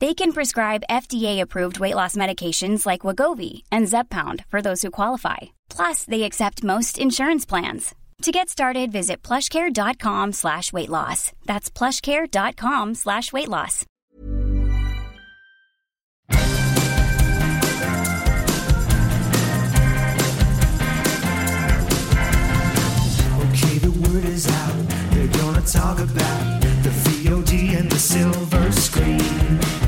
They can prescribe FDA-approved weight loss medications like Wegovy and Zepbound for those who qualify. Plus, they accept most insurance plans. To get started, visit plushcare.com slash weight loss. That's plushcare.com slash weight loss. Okay, the word is out. They're gonna talk about the VOD and the silver screen.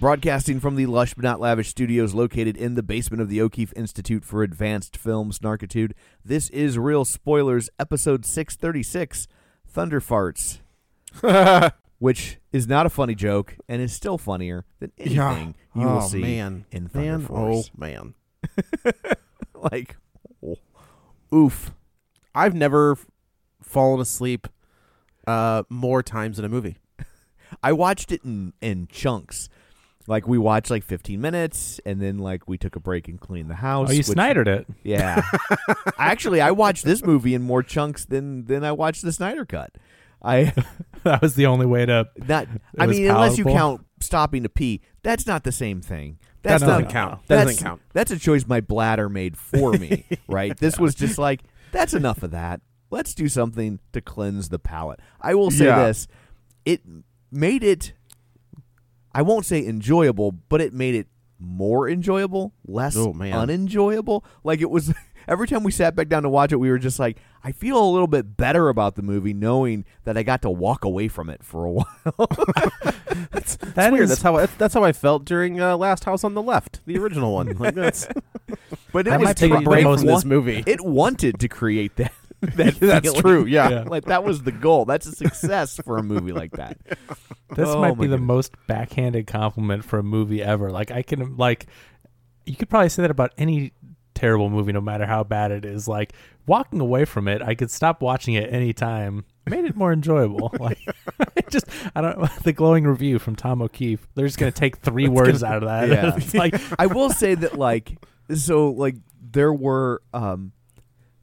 Broadcasting from the lush but not lavish studios located in the basement of the O'Keefe Institute for Advanced Film Snarkitude, this is Real Spoilers, episode 636 Thunder Farts. which is not a funny joke and is still funnier than anything you will oh, see man. in Thunder man. Force. Oh man. like, oh, oof. I've never fallen asleep uh, more times in a movie. I watched it in, in chunks. Like we watched like 15 minutes, and then like we took a break and cleaned the house. Oh, you which- Snydered it. Yeah. Actually, I watched this movie in more chunks than than I watched the Snyder cut. I that was the only way to. not. I mean, unless you count stopping to pee, that's not the same thing. That doesn't not, count. That doesn't count. That's a choice my bladder made for me, right? This was just like that's enough of that. Let's do something to cleanse the palate. I will say Yeah. this: it made it. I won't say enjoyable, but it made it more enjoyable, less Oh, unenjoyable. Like it was every time we sat back down to watch it, we were just like, I feel a little bit better about the movie knowing that I got to walk away from it for a while. That's That weird. is- That's how I, that's how I felt during uh, Last House on the Left, the original one. Like that's but it I was might take a break from this movie. It wanted to create that. that That's feeling. true, yeah. Yeah. like that was the goal. That's a success for a movie like that. This Oh, might my be the goodness. most backhanded compliment for a movie ever. Like I can like, you could probably say that about any terrible movie, no matter how bad it is. Like walking away from it, I could stop watching it any time. Made it more enjoyable. Like it just, I don't. The glowing review from Tom O'Keefe. They're just gonna take three words out of that. Yeah. it's like I will say that like so like there were um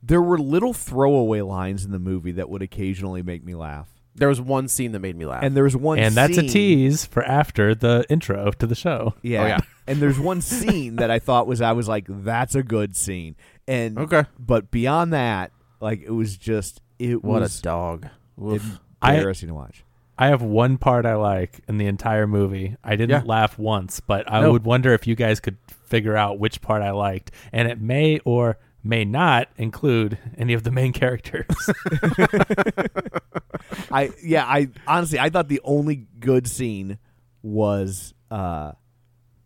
there were little throwaway lines in the movie that would occasionally make me laugh. there was one scene that made me laugh. And there was one and that's a scene- tease for after the intro to the show. Yeah. Oh, yeah. And there's one scene that I thought was I was like that's a good scene. And Okay. but beyond that like it was just it what was a dog. Oof. I- embarrassing to watch. I have one part I like in the entire movie. I didn't Yeah. laugh once, but I No. would wonder if you guys could figure out which part I liked. And it may or may not include any of the main characters. I yeah, I honestly I thought the only good scene was uh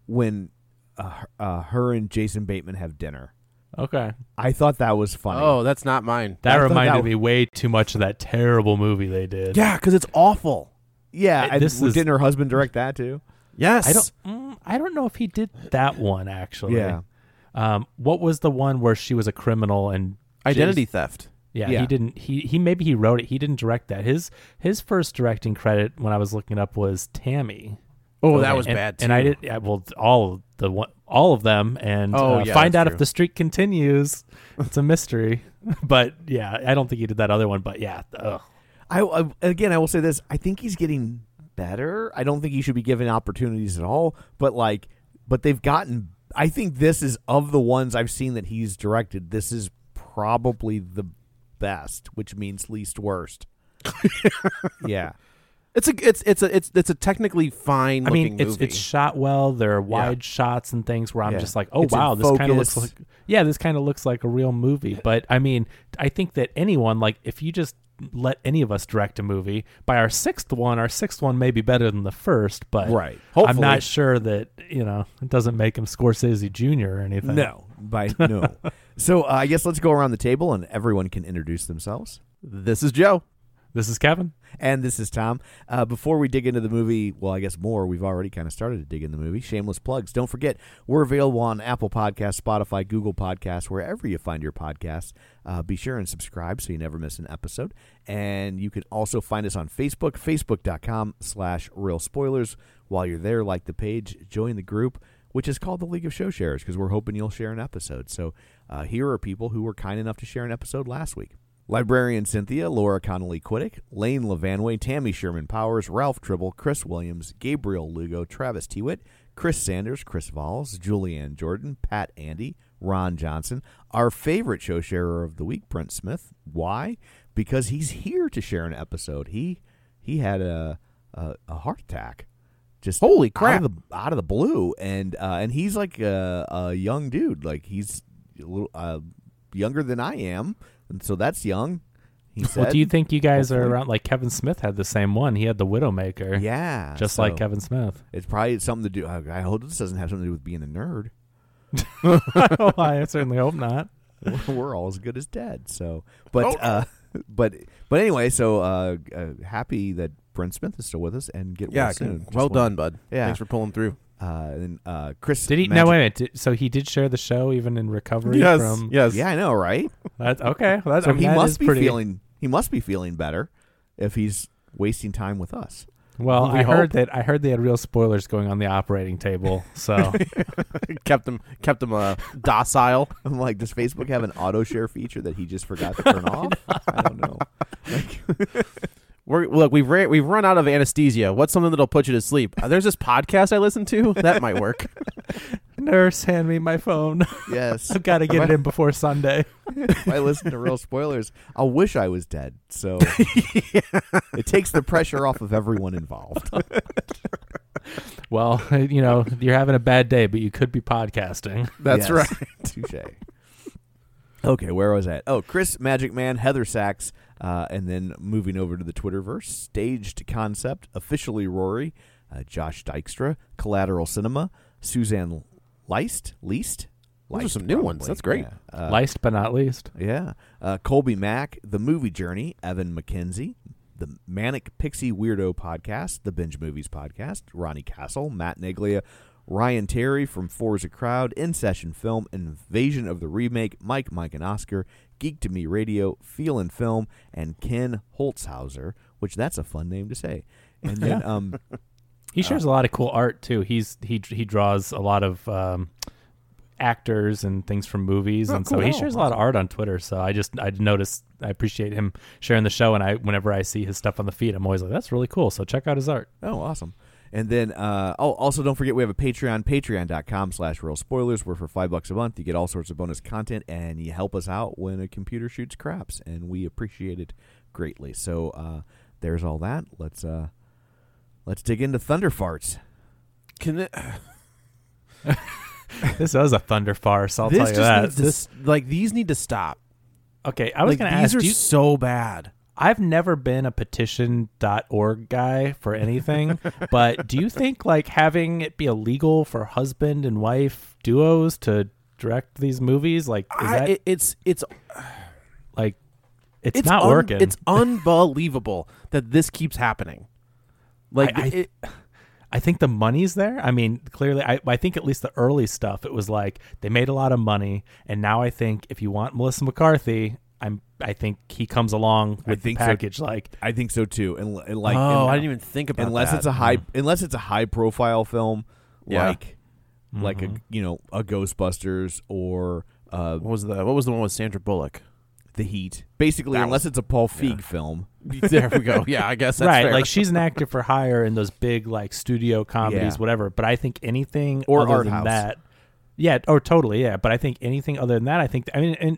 when uh, her- uh, her and Jason Bateman have dinner. okay. I thought that was funny. Oh, that's not mine. That I reminded that- me way too much of that terrible movie they did. Yeah, because it's awful. yeah, and this is- didn't her husband direct that too? Yes. I don't mm, I don't know if he did that one actually. Yeah. Um, what was the one where she was a criminal and Identity theft. Yeah, Yeah. he didn't. He he maybe he wrote it. He didn't direct that. His his first directing credit when I was looking it up was Tammy. Oh, that And- was bad too. And I did yeah, well all of the all of them and Oh, uh, yeah, find out true. if the streak continues. It's a mystery. but yeah, I don't think he did that other one. But yeah, ugh. I, I again, I will say this: I think he's getting better. I don't think he should be given opportunities at all. But like, but they've gotten. I think this is of the ones I've seen that he's directed. This is probably the best, which means least worst. yeah, It's a it's it's a it's it's a technically fine. I mean, looking it's movie. it's shot well. There are wide shots and things where I'm Yeah. just like, oh It's wow, this kind of looks like yeah, this kind of looks like a real movie. But I mean, I think that anyone like if you just let any of us direct a movie by our sixth one, our sixth one may be better than the first, but Right. I'm not sure that you know it doesn't make him Scorsese Jr. or anything. no, by no. so uh, I guess let's go around the table and everyone can introduce themselves. this is Joe. This is Kevin. And this is Tom. Uh, before we dig into the movie, well, I guess more, we've already kind of started to dig in the movie. Shameless plugs. Don't forget, we're available on Apple Podcasts, Spotify, Google Podcasts, wherever you find your podcasts. Uh, be sure and subscribe so you never miss an episode. And you can also find us on Facebook, facebook.com slash real spoilers. While you're there, like the page, join the group, which is called the League of Show Sharers, because we're hoping you'll share an episode. So uh, here are people who were kind enough to share an episode last week. Librarian Cynthia, Laura Connolly Quiddick, Lane Levanway, Tammy Sherman Powers, Ralph Tribble, Chris Williams, Gabriel Lugo, Travis Tewitt, Chris Sanders, Chris Valls, Julianne Jordan, Pat Andy, Ron Johnson, our favorite show sharer of the week, Brent Smith. Why? Because he's here to share an episode. He he had a a, a heart attack. Just Holy crap. Out of the, out of the blue, and uh, and he's like a, a young dude. Like he's a little uh, younger than I am, and so that's young. He said. Well, do you think you guys are around? Like Kevin Smith had the same one. He had the Widowmaker. Yeah, just so like Kevin Smith. It's probably something to do. I I hope this doesn't have something to do with being a nerd. oh, I certainly hope not. We're all as good as dead. So, but uh, but but anyway, so uh, uh, happy that Brent Smith is still with us and get Yeah, well soon. Just well wanted- done, bud. Yeah. Thanks for pulling through. Uh, and uh, Chris, Did he? Magic- No, wait a minute. Did, so he did share the show even in recovery Yes, from. yes. Yeah, I know, right? That's okay. Well, that's, So I mean, he that must be pretty, feeling he must be feeling better if he's wasting time with us. Well, We I heard that. I heard they had real spoilers going on the operating table. So kept them kept him uh, docile. I'm like, does Facebook have an auto share feature that he just forgot to turn off? I don't know. We're, look, we've ra- we've run out of anesthesia. What's something that'll put you to sleep? Uh, there's this podcast I listen to that might work. nurse, hand me my phone. Yes, I've got to get it in before Sunday. I listen to real spoilers, I'll wish I was dead. So it takes the pressure off of everyone involved. Well, you know, you're having a bad day, but you could be podcasting. That's Yes. right. Touche. Okay, where was that? Oh, Chris Magic Man, Heather Sachs, uh, and then moving over to the Twitterverse, Staged Concept, officially Rory, uh, Josh Dykstra, Collateral Cinema, Suzanne Leist, Least. Those are Leist, some new ones. That's great. Yeah. Uh, Last but not least. yeah. Uh, Colby Mack, The Movie Journey, Evan McKenzie, The Manic Pixie Weirdo Podcast, The Binge Movies Podcast, Ronnie Castle, Matt Neglia, Ryan Terry from Forza Crowd, In Session Film, Invasion of the Remake, Mike, Mike, and Oscar, Geek to Me Radio, Feel and Film, and Ken Holtzhauser, which that's a fun name to say. And then, um, He shares a lot of cool art too. He's he he draws a lot of um, actors and things from movies, Oh, and so he shares a lot of art on Twitter. So I just I noticed I appreciate him sharing the show, and I whenever I see his stuff on the feed, I'm always like, that's really cool. So check out his art. Oh, awesome. And then, uh, oh, also don't forget we have a Patreon, patreon.com slash real spoilers, where for five bucks a month you get all sorts of bonus content and you help us out when a computer shoots craps, and we appreciate it greatly. So uh, there's all that. Let's uh, let's dig into Thunder Farts. Can it, This was a thunder farce. I'll this tell you just that. needs to This- like these need to stop. okay, I was like going to ask. these are you, so bad. I've never been a petition.org guy for anything, but do you think like having it be illegal for husband and wife duos to direct these movies, like is I- that it- it's it's like it's, it's not un- working? It's unbelievable that this keeps happening. Like I- I- it, I think the money's there. I mean, clearly, I, I think at least the early stuff, it was like they made a lot of money, and now I think if you want Melissa McCarthy, I'm I think he comes along with the think so. package. Like, I think so too. And, and like, oh, and- I didn't even think about unless that. it's a high, unless it's a high profile film, Yeah. like like a you know a Ghostbusters or uh, What was the What was the one with Sandra Bullock? The Heat. Basically, That unless was- it's a Paul Feig film. there we go. Yeah, I guess that's right, fair. like she's an actor for hire in those big like studio comedies, Yeah. whatever. But I think anything Or other art than house. that, yeah, or totally, yeah. But I think anything other than that, I think, I mean, and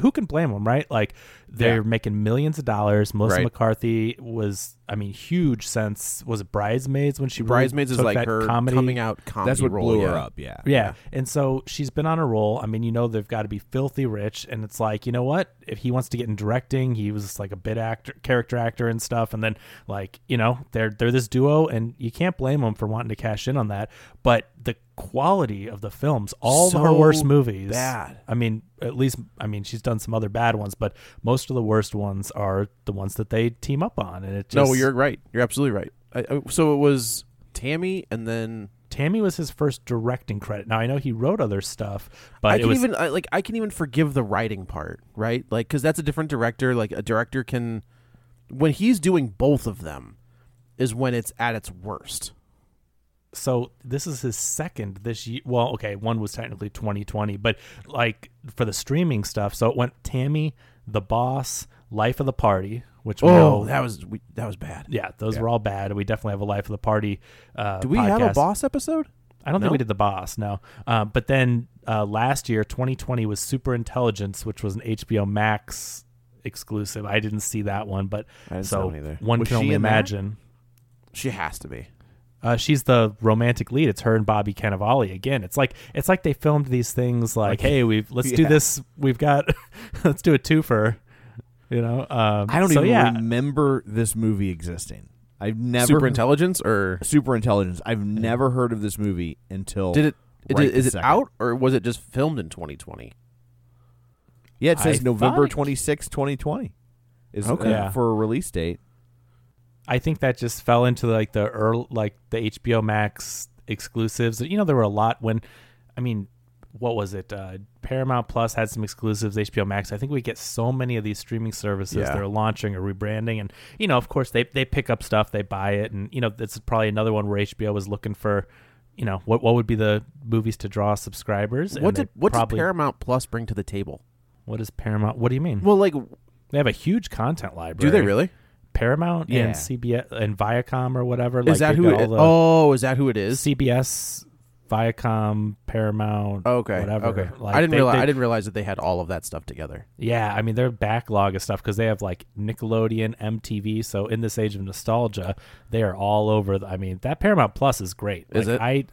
who can blame them, right? Like they're Yeah. making millions of dollars. Melissa Right. McCarthy was, I mean, huge since was it Bridesmaids when she really Bridesmaids is took like that her comedy coming out comedy. That's what role, blew yeah. her up. Yeah. yeah. And so she's been on a roll. I mean, you know, they've got to be filthy rich. And it's like, you know what? If he wants to get in directing, he was like a bit actor, character actor and stuff. And then, like, you know, they're they're this duo, and you can't blame them for wanting to cash in on that. But the quality of the films, all of her worst movies, bad. I mean, at least, I mean, she's done some other bad ones, but most of the worst ones are the ones that they team up on. And it just, No, you're right. You're absolutely right. I, I, so it was Tammy, and then Tammy was his first directing credit. Now I know he wrote other stuff, but I can was even I, like I can even forgive the writing part, right? Like because that's a different director. Like a director can, when he's doing both of them, is when it's at its worst. So this is his second this year. Well, okay, one was technically 2020, but like for the streaming stuff, so it went Tammy, The Boss, Life of the Party, which Oh, know, that was we, that was bad. yeah, those were all bad. We definitely have a Life of the Party. Uh, Do we have a boss episode? I don't No? think we did the boss, no. Uh, but then uh, last year, 2020 was Super Intelligence, which was an HBO Max exclusive. I didn't see that one, but I didn't so one one Was can only in that? imagine. She has to be. Uh, she's the romantic lead. It's her and Bobby Cannavale again. It's like it's like they filmed these things like, hey, we've let's do this. We've got let's do a twofer. You know, um, I don't so even yeah. remember this movie existing. I've never Super intelligence or Super intelligence. I've never heard of this movie until did it? right did, is it second. out or was it just filmed in 2020? Yeah, it says I November thought it- twenty sixth, 2020 is Okay. uh, Yeah. for a release date. I think that just fell into like the early, like the HBO Max exclusives. You know, there were a lot when, I mean, what was it? Uh, Paramount Plus had some exclusives. HBO Max. I think we get so many of these streaming services Yeah. that are launching or rebranding, and you know, of course, they they pick up stuff, they buy it, and you know, that's probably another one where HBO was looking for. You know what? What would be the movies to draw subscribers? What did what probably, did Paramount Plus bring to the table? What is Paramount? What do you mean? Well, like, they have a huge content library. do they really? Paramount Yeah. and CBS and Viacom or whatever. Is like, that who? got It, the- oh, is that who it is? CBS, Viacom, Paramount. Okay, whatever. Okay, Like, I didn't they- realize. they- I didn't realize that they had all of that stuff together. Yeah, I mean their backlog of stuff because they have like Nickelodeon, MTV. So in this age of nostalgia, they are all over. The, I mean that Paramount Plus is great. Is Like, it? I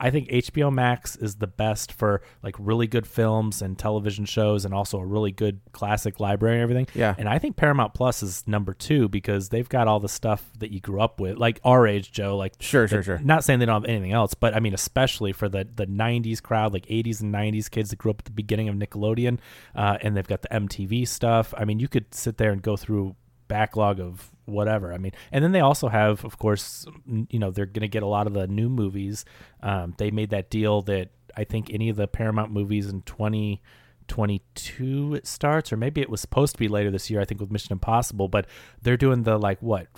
I think HBO Max is the best for like really good films and television shows, and also a really good classic library and everything. Yeah. and I think Paramount Plus is number two because they've got all the stuff that you grew up with, like our age, Joe. Like Sure, sure, sure. Not saying they don't have anything else, but I mean especially for the the '90s crowd, like '80s and '90s kids that grew up at the beginning of Nickelodeon, uh, and they've got the MTV stuff. I mean, you could sit there and go through backlog of whatever. I mean, and then they also have, of course, you know, they're going to get a lot of the new movies. Um, they made that deal that I think any of the Paramount movies in 2022 it starts, or maybe it was supposed to be later this year. I think with Mission Impossible, but they're doing the like what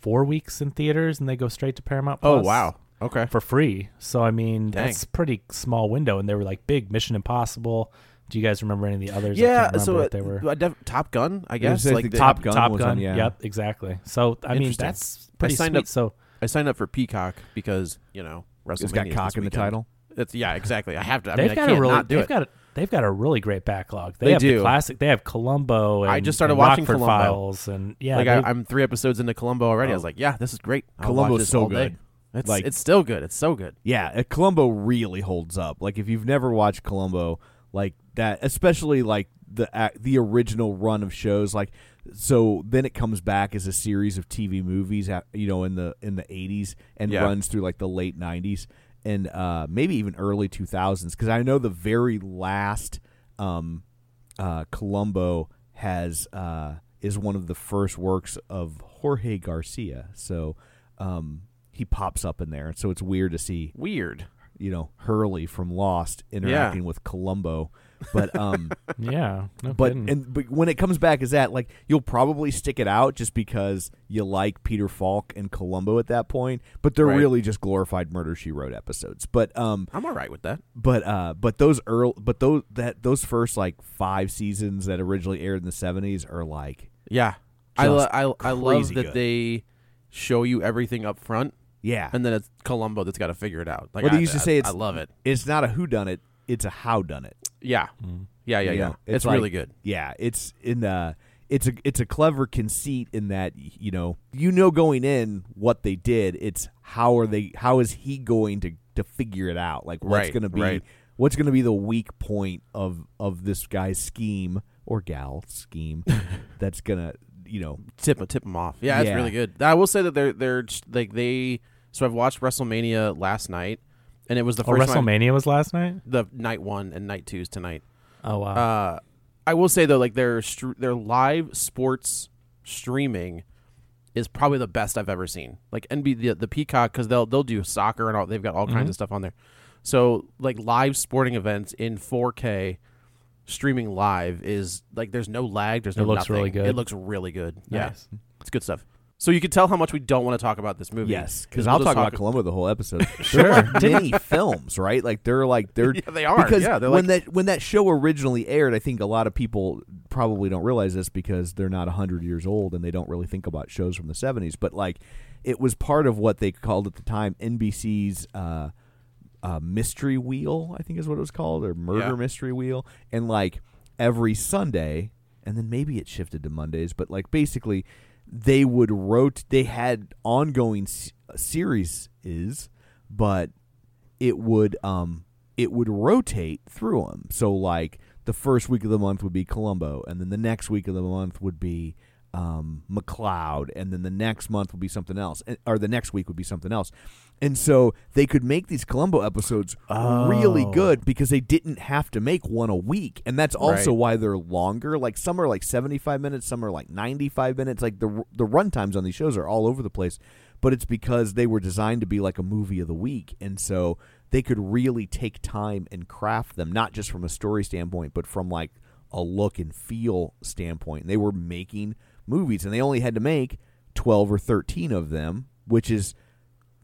four weeks in theaters, and they go straight to Paramount. Oh wow. Okay. for free. So I mean, Dang. that's a pretty small window, and they were like big Mission Impossible. Do you guys remember any of the others? I yeah. can't So what uh, they were. uh, def- Top Gun, I guess. gonna Like the the- Top Top Gun Top Gun. on, yeah. Yep, exactly. So I mean, that's pretty I signed sweet. up- so I signed up for Peacock because you know WrestleMania. It's got is cock in the title. It's yeah, exactly. I have to. I they've mean, I got can't a really not do they've it. got a, they've got a really great backlog. They, They have do. the classic. They have Columbo. And, I just started and watching Rockford Columbo. Files, and yeah, like they- I, I'm three episodes into Columbo already. I was Oh. like, yeah, this is great. I'll Columbo's watch this so good. day. It's Like- it's still good. It's so good. Yeah, uh, Columbo really holds up. Like if you've never watched Columbo, like that, especially like the ac the original run of shows, like so then it comes back as a series of TV movies, you know, in the in the eighties and Yeah. runs through like the late nineties and uh, maybe even early two thousands. Because I know the very last um, uh, Columbo has uh, is one of the first works of Jorge Garcia. So um, he pops up in there. So it's weird to see Weird. you know Hurley from Lost interacting with Columbo, but um. Yeah, no but kidding. and but when it comes back as that, like you'll probably stick it out just because you like Peter Falk and Columbo at that point. But they're Right. really just glorified Murder She Wrote episodes. But um, I'm all right with that. but uh, but those early, but those that those first like five seasons that originally aired in the seventies are like Yeah. I, lo- I, I love that good. they show you everything up front, yeah. and then it's Columbo that's got to figure it out. Like Well, they I, used to I- say it's I love it. It's not a who done it; it's a how done it. Yeah. Yeah, yeah, You yeah. know, It's, like- really good. Yeah, it's in uh it's a it's a clever conceit in that you know you know going in what they did. It's how are they? How is he going to to figure it out? Like what's Right, going to be right. what's going to be the weak point of of this guy's scheme or gal scheme that's gonna you know Tip tip them off. Yeah, it's Yeah. really good. I will say that they're they're just, like they. So I've watched WrestleMania last night, and it was the oh, first time- WrestleMania was last night. the night one and night two's tonight. Oh wow. Uh, I will say though, like their str- their live sports streaming is probably the best I've ever seen. Like NB the, the Peacock because they'll they'll do soccer and all they've got all Mm-hmm. kinds of stuff on there. So like live sporting events in 4K streaming live is like there's no lag. There's no It looks nothing. really good. It looks really good. Yeah, it's good stuff. So you can tell how much we don't want to talk about this movie. yes because we'll I'll just talk about Columbo the whole episode. They're like mini films, right? Like they're like they're Yeah, they are. because Yeah, when like- that when that show originally aired, I think a lot of people probably don't realize this because they're not hundred years old and they don't really think about shows from the seventies. But like, it was part of what they called at the time NBC's uh, uh, Mystery Wheel, I think is what it was called, or Murder Yeah. Mystery Wheel, and like every Sunday, and then maybe it shifted to Mondays, but like basically they would rot. They had ongoing s- series is, but it would um it would rotate through them. So like the first week of the month would be Columbo, and then the next week of the month would be um, McCloud, and then the next month would be something else, or the next week would be something else. And so they could make these Columbo episodes really Oh. good because they didn't have to make one a week, and that's also Right. why they're longer. Like some are like seventy five minutes, some are like ninety five minutes. Like the the run times on these shows are all over the place, but it's because they were designed to be like a movie of the week, and so they could really take time and craft them, not just from a story standpoint, but from like a look and feel standpoint. They were making movies, and they only had to make twelve or thirteen of them, which is,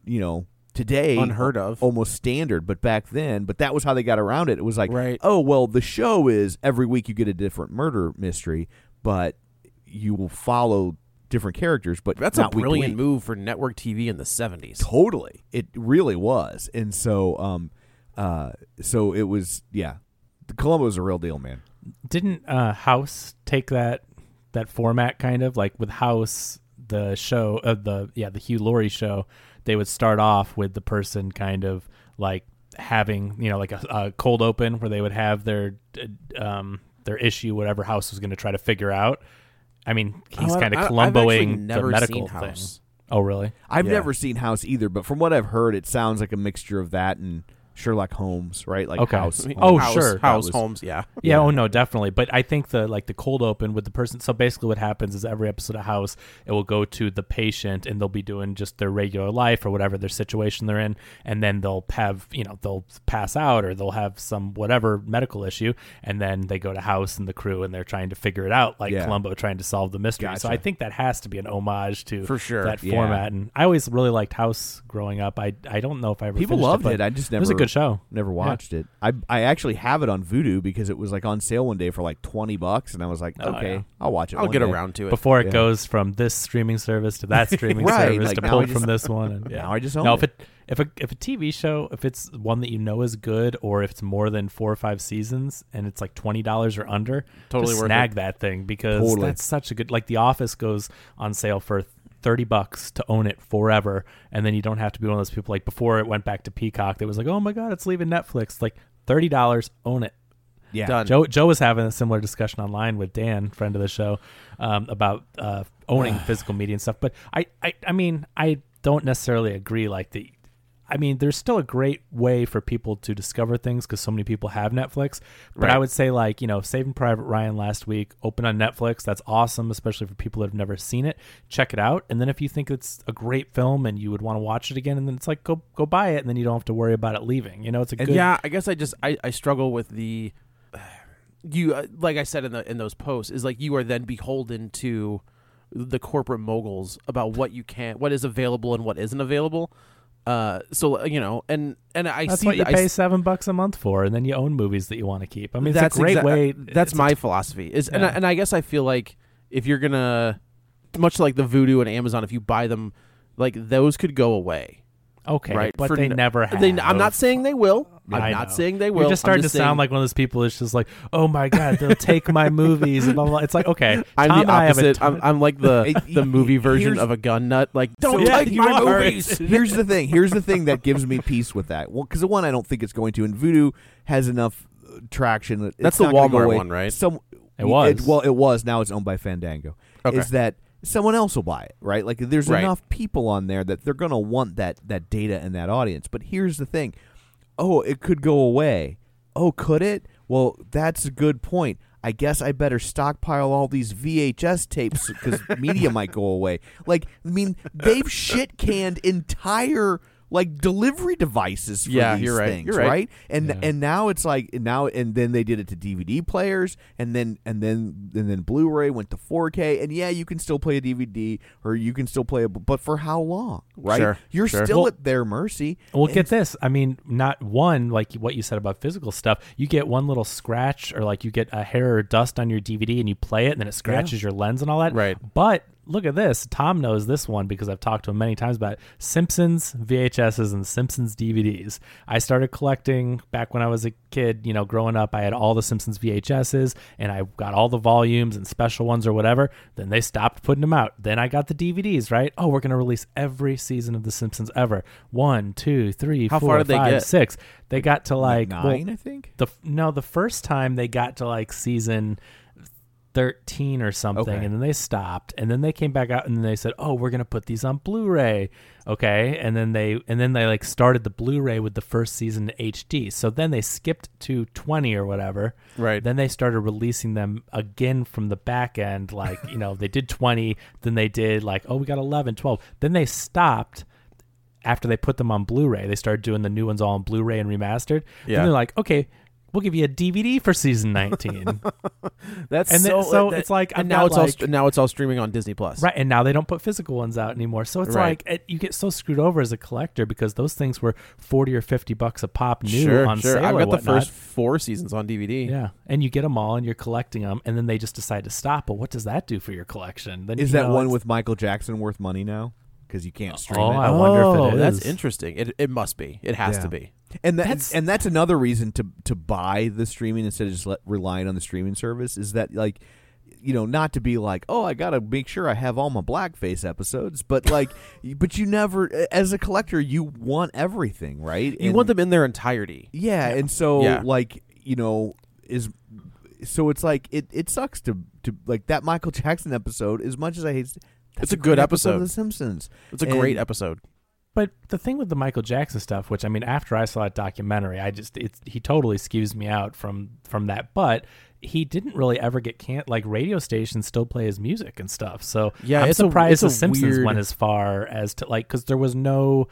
you know, today Unheard of. almost standard. But back then, but that was how they got around it. It was like, Right. oh well, the show is every week you get a different murder mystery, but you will follow different characters. But That's a not week brilliant week. move for network TV in the 70s. Totally, it really was, and so um, uh, so it was yeah. The Columbo's a real deal, man. Didn't uh, House take that that format kind of like with House the show uh, the yeah the Hugh Laurie show they would start off with the person kind of like having you know like a, a cold open where they would have their uh, um their issue whatever House was going to try to figure out. I mean he's Oh, kind of I- Columboing the medical seen thing. House. Oh really? I've Yeah. never seen House either, but from what I've heard, it sounds like a mixture of that and Sherlock Holmes, right? Like Okay. House. Oh, House, sure. House was- Holmes, yeah. Yeah, oh no, definitely. But I think the like the cold open with the person. So basically, what happens is every episode of House, it will go to the patient, and they'll be doing just their regular life or whatever their situation they're in, and then they'll have you know they'll pass out or they'll have some whatever medical issue, and then they go to House and the crew, and they're trying to figure it out, like Yeah. Columbo trying to solve the mystery. So I think that has to be an homage to For sure. that Yeah. format. And I always really liked House growing up. I I don't know if I ever People finished loved but it. I just it was a never- good show. Never watched it. I I actually have it on Vudu because it was like on sale one day for like twenty bucks, and I was like, Oh, okay, yeah. I'll watch it. I'll one get day. around to it. before it Yeah. goes from this streaming service to that streaming Right, service like to now pull just- from this one. And, yeah. Now I just own no, it. if it if a if a TV show if it's one that you know is good or if it's more than four or five seasons and it's like twenty dollars or under, Totally just worth snag that thing because Totally. that's such a good. Like The Office goes on sale for. 30 bucks to own it forever and then you don't have to be one of those people like before it went back to peacock it was like oh my god it's leaving netflix like $30 own it Yeah, Done. Joe Joe was having a similar discussion online with Dan, friend of the show, um, about uh, owning physical media and stuff. But I, I, I mean, I don't necessarily agree. Like the, I mean, there's still a great way for people to discover things because so many people have Netflix. But I would say, like, you know, Saving Private Ryan last week, open on Netflix. That's awesome, especially for people that have never seen it. Check it out. And then if you think it's a great film and you would want to watch it again, and then it's like, go go buy it, and then you don't have to worry about it leaving. You know, it's a And good. yeah, I guess I just I, I struggle with the you uh, like I said in the in those posts is like you are then beholden to the corporate moguls about what you can what is available and what isn't available. Uh, so you know, and and I That's see what you I pay s- seven bucks a month for, and then you own movies that you want to keep. I mean, that's it's a great exa- way. That's it's a my philosophy. Is and I, and I guess I feel like if you're gonna much like the Vudu and Amazon, if you buy them, like those could go away. okay, right, but for they never have. They, I'm not saying they will. I'm I not know. saying they will. You're just starting just to sound like one of those people. It's just like, oh my god, they'll take my movies. And blah, blah, blah. It's like, okay, I'm Tom the and I opposite. I'm, ton- I'm like the the movie version here's- of a gun nut. Like, don't So- take Yeah, my movies. Here's the thing. Here's the thing that gives me peace with that. Well, because the one I don't think it's going to, and Vudu has enough uh, traction. That That's the not gonna go Walmart one, right? Some It was. well, it was. Now it's owned by Fandango. Okay. Is that someone else will buy it, right? Like there's Right. enough people on there that they're going to want that that data and that audience. But here's the thing. Oh, it could go away. Oh, could it? Well, that's a good point. I guess I better stockpile all these VHS tapes because media might go away. Like, I mean, they've shit canned entire like delivery devices for Yeah, these you're right. things, You're right. And Yeah. and now it's like now and then they did it to DVD players and then and then and then Blu-ray went to 4K and yeah, you can still play a DVD or you can still play a but for how long, right? Sure, You're sure. still Well- at their mercy. Well, get this. I mean, not one like what you said about physical stuff. You get one little scratch, or like you get a hair or dust on your DVD, and you play it, and then it scratches your lens and all that. Right. But look at this. Tom knows this one because I've talked to him many times about it. Simpsons VHSs and Simpsons DVDs. I started collecting back when I was a kid. You know, growing up, I had all the Simpsons VHSs, and I got all the volumes and special ones or whatever. Then they stopped putting them out. Then I got the DVDs. Right? Oh, we're gonna release every season of The Simpsons ever. One, two, three, How four, did they six. They got to like well, nine, I think. the no, the first time they got to like season 13 or something Okay. and then they stopped and then they came back out and they said oh we're gonna put these on blu-ray okay and then they and then they like started the blu-ray with the first season hd so then they skipped to 20 or whatever Right. then they started releasing them again from the back end like you know they did 20 then they did like oh we got 11 12 then they stopped after they put them on Blu-ray, they started doing the new ones all on Blu-ray and remastered. Yeah. And they're like, okay, we'll give you a DVD for season 19. That's And then- so. so uh, that- it's like, and now it's all like- st- now it's all streaming on Disney Plus. right. And now they don't put physical ones out anymore. So it's Right. like, it, you get so screwed over as a collector because those things were 40 or 50 bucks a pop new Sure, on sure. sale I've got the first four seasons on DVD. Yeah. And you get them all and you're collecting them and then they just decide to stop. But what does that do for your collection? Then Is that know, one with Michael Jackson worth money now? Because you can't stream Oh, it. I wonder if Oh, that's interesting. It it must be. It has Yeah. to be. And that, That's- and that's another reason to to buy the streaming instead of just let, relying on the streaming service is that like you know not to be like oh I gotta make sure I have all my blackface episodes but like but you never as a collector you want everything right You And- want them in their entirety. yeah, and so Yeah. like you know is so it's like it it sucks to to like that Michael Jackson episode as much as I hate It's a good great episode. of The Simpsons It's a great episode. But the thing with the Michael Jackson stuff, which I mean, after I saw that documentary, I just it's he totally skews me out from from that. But he didn't really ever get can't like radio stations still play his music and stuff. So Yeah, I'm surprised it's a the Simpsons weird- went as far as to like because there was no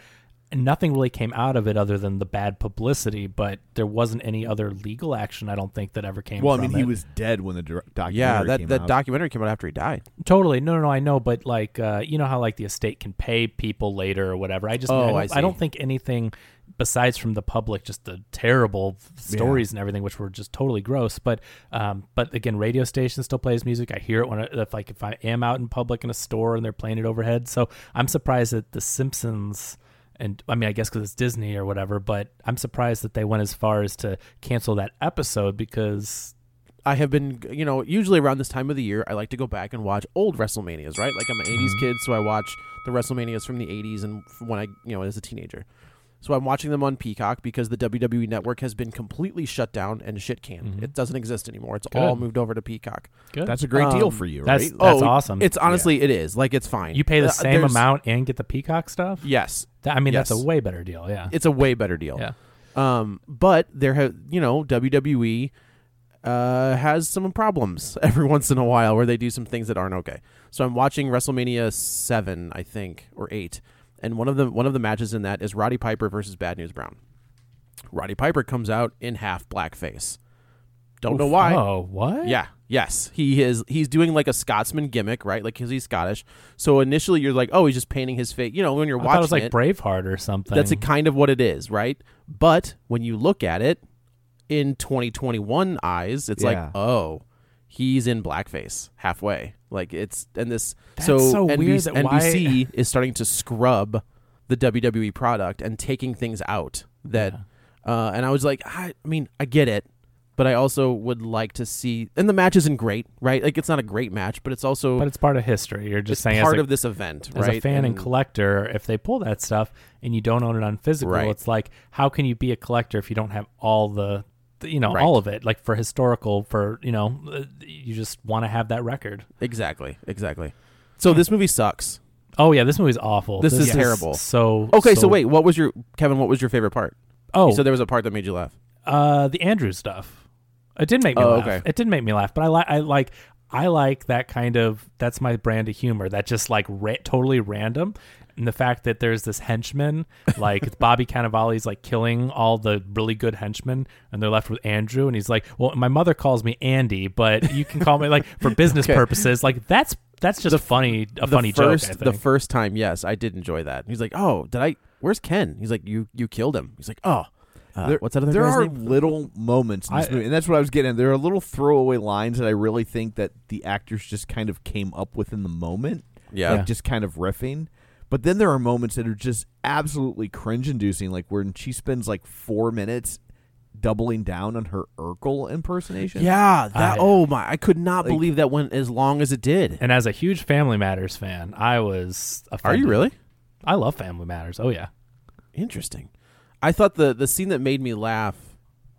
nothing really came out of it other than the bad publicity, but there wasn't any other legal action. I don't think that ever came. well I from mean he was dead when the dir- documentary Yeah, that came that out. documentary came out after he died. Totally. No, no, no. I know, but like, uh, you know how like the estate can pay people later or whatever. I just, Oh, I, don't, I I, don't think anything besides from the public, just the terrible stories and everything, which were just totally gross. But, um, but again, radio stations still plays music. I hear it when I, if like if I am out in public in a store and they're playing it overhead. So I'm surprised that The Simpsons. And I mean, I guess because it's Disney or whatever, but I'm surprised that they went as far as to cancel that episode because I have been, you know, usually around this time of the year, I like to go back and watch old WrestleManias, right? Like I'm an 80s mm-hmm. kid, so I watch the WrestleManias from the 80s and when I, you know, as a teenager. So I'm watching them on Peacock because the WWE network has been completely shut down and shit canned. Mhm. It doesn't exist anymore. It's all moved over to Peacock. Good. That's a great deal Um, for you, That's right? that's Oh, awesome. It's honestly it is. Like it's fine. you pay the Uh, same amount and get the Peacock stuff. Yes. That- I mean, that's a way better deal. Yeah. It's a way better deal. yeah. Um, but there have you know WWE uh, has some problems every once in a while where they do some things that aren't okay. So I'm watching WrestleMania seven, I think, or eight, and one of the one of the matches in that is Roddy Piper versus Bad News Brown. Roddy Piper comes out in half blackface. Don't know why. Oh, what? Yeah. Yes. He is. He's doing like a Scotsman gimmick, right? Like because he's Scottish. So initially you're like, oh, he's just painting his face. You know, when you're I watching it was like it, Braveheart or something. that's a kind of what it is, right? But when you look at it in 2021 eyes, it's Yeah. like, oh, he's in blackface halfway. Like it's and this That's so, so weird NBC, NBC is starting to scrub the WWE product and taking things out that uh and I was like, I, I mean, I get it, but I also would like to see and the match isn't great, right? Like it's not a great match, but it's also but it's part of history. You're just it's saying part as a, of this event, as right? a fan and, And- collector, if they pull that stuff and you don't own it on physical, Right. it's like how can you be a collector if you don't have all the- you know, Right. all of it? Like for historical, for you know, uh, you just want to have that record. Exactly, exactly. So this movie sucks. Oh yeah, this movie's awful. This is terrible. So Okay, so, wait, what was your Kevin? What was your favorite part? Oh, so there was a part that made you laugh. uh, the Andrew stuff. It did make me Oh, laugh. okay. It did make me laugh, but I like I like I like that kind of that's my brand of humor. That just like ra- totally random. And the fact that there's this henchman, like it's Bobby Cannavale's like killing all the really good henchmen, and they're left with Andrew, and he's like, "Well, my mother calls me Andy, but you can call me like for business Okay. purposes." Like that's that's just funny, a funny first, joke. I The first time, yes, I did enjoy that. He's like, "Oh, did I? Where's Ken?" He's like, "You you killed him." He's like, "Oh, uh, there, what's that other thing? there are name?" little moments in this I- movie, and that's what I was getting. at. There are little throwaway lines that I really think that the actors just kind of came up with in the moment, Yeah. like just kind of riffing. But then there are moments that are just absolutely cringe-inducing, like when she spends like four minutes doubling down on her Urkel impersonation. Yeah, that. I- oh my! I could not Like- believe that went as long as it did. and as a huge Family Matters fan, I was. Are Offended. you really? I love Family Matters. Oh yeah. Interesting. I thought the the scene that made me laugh,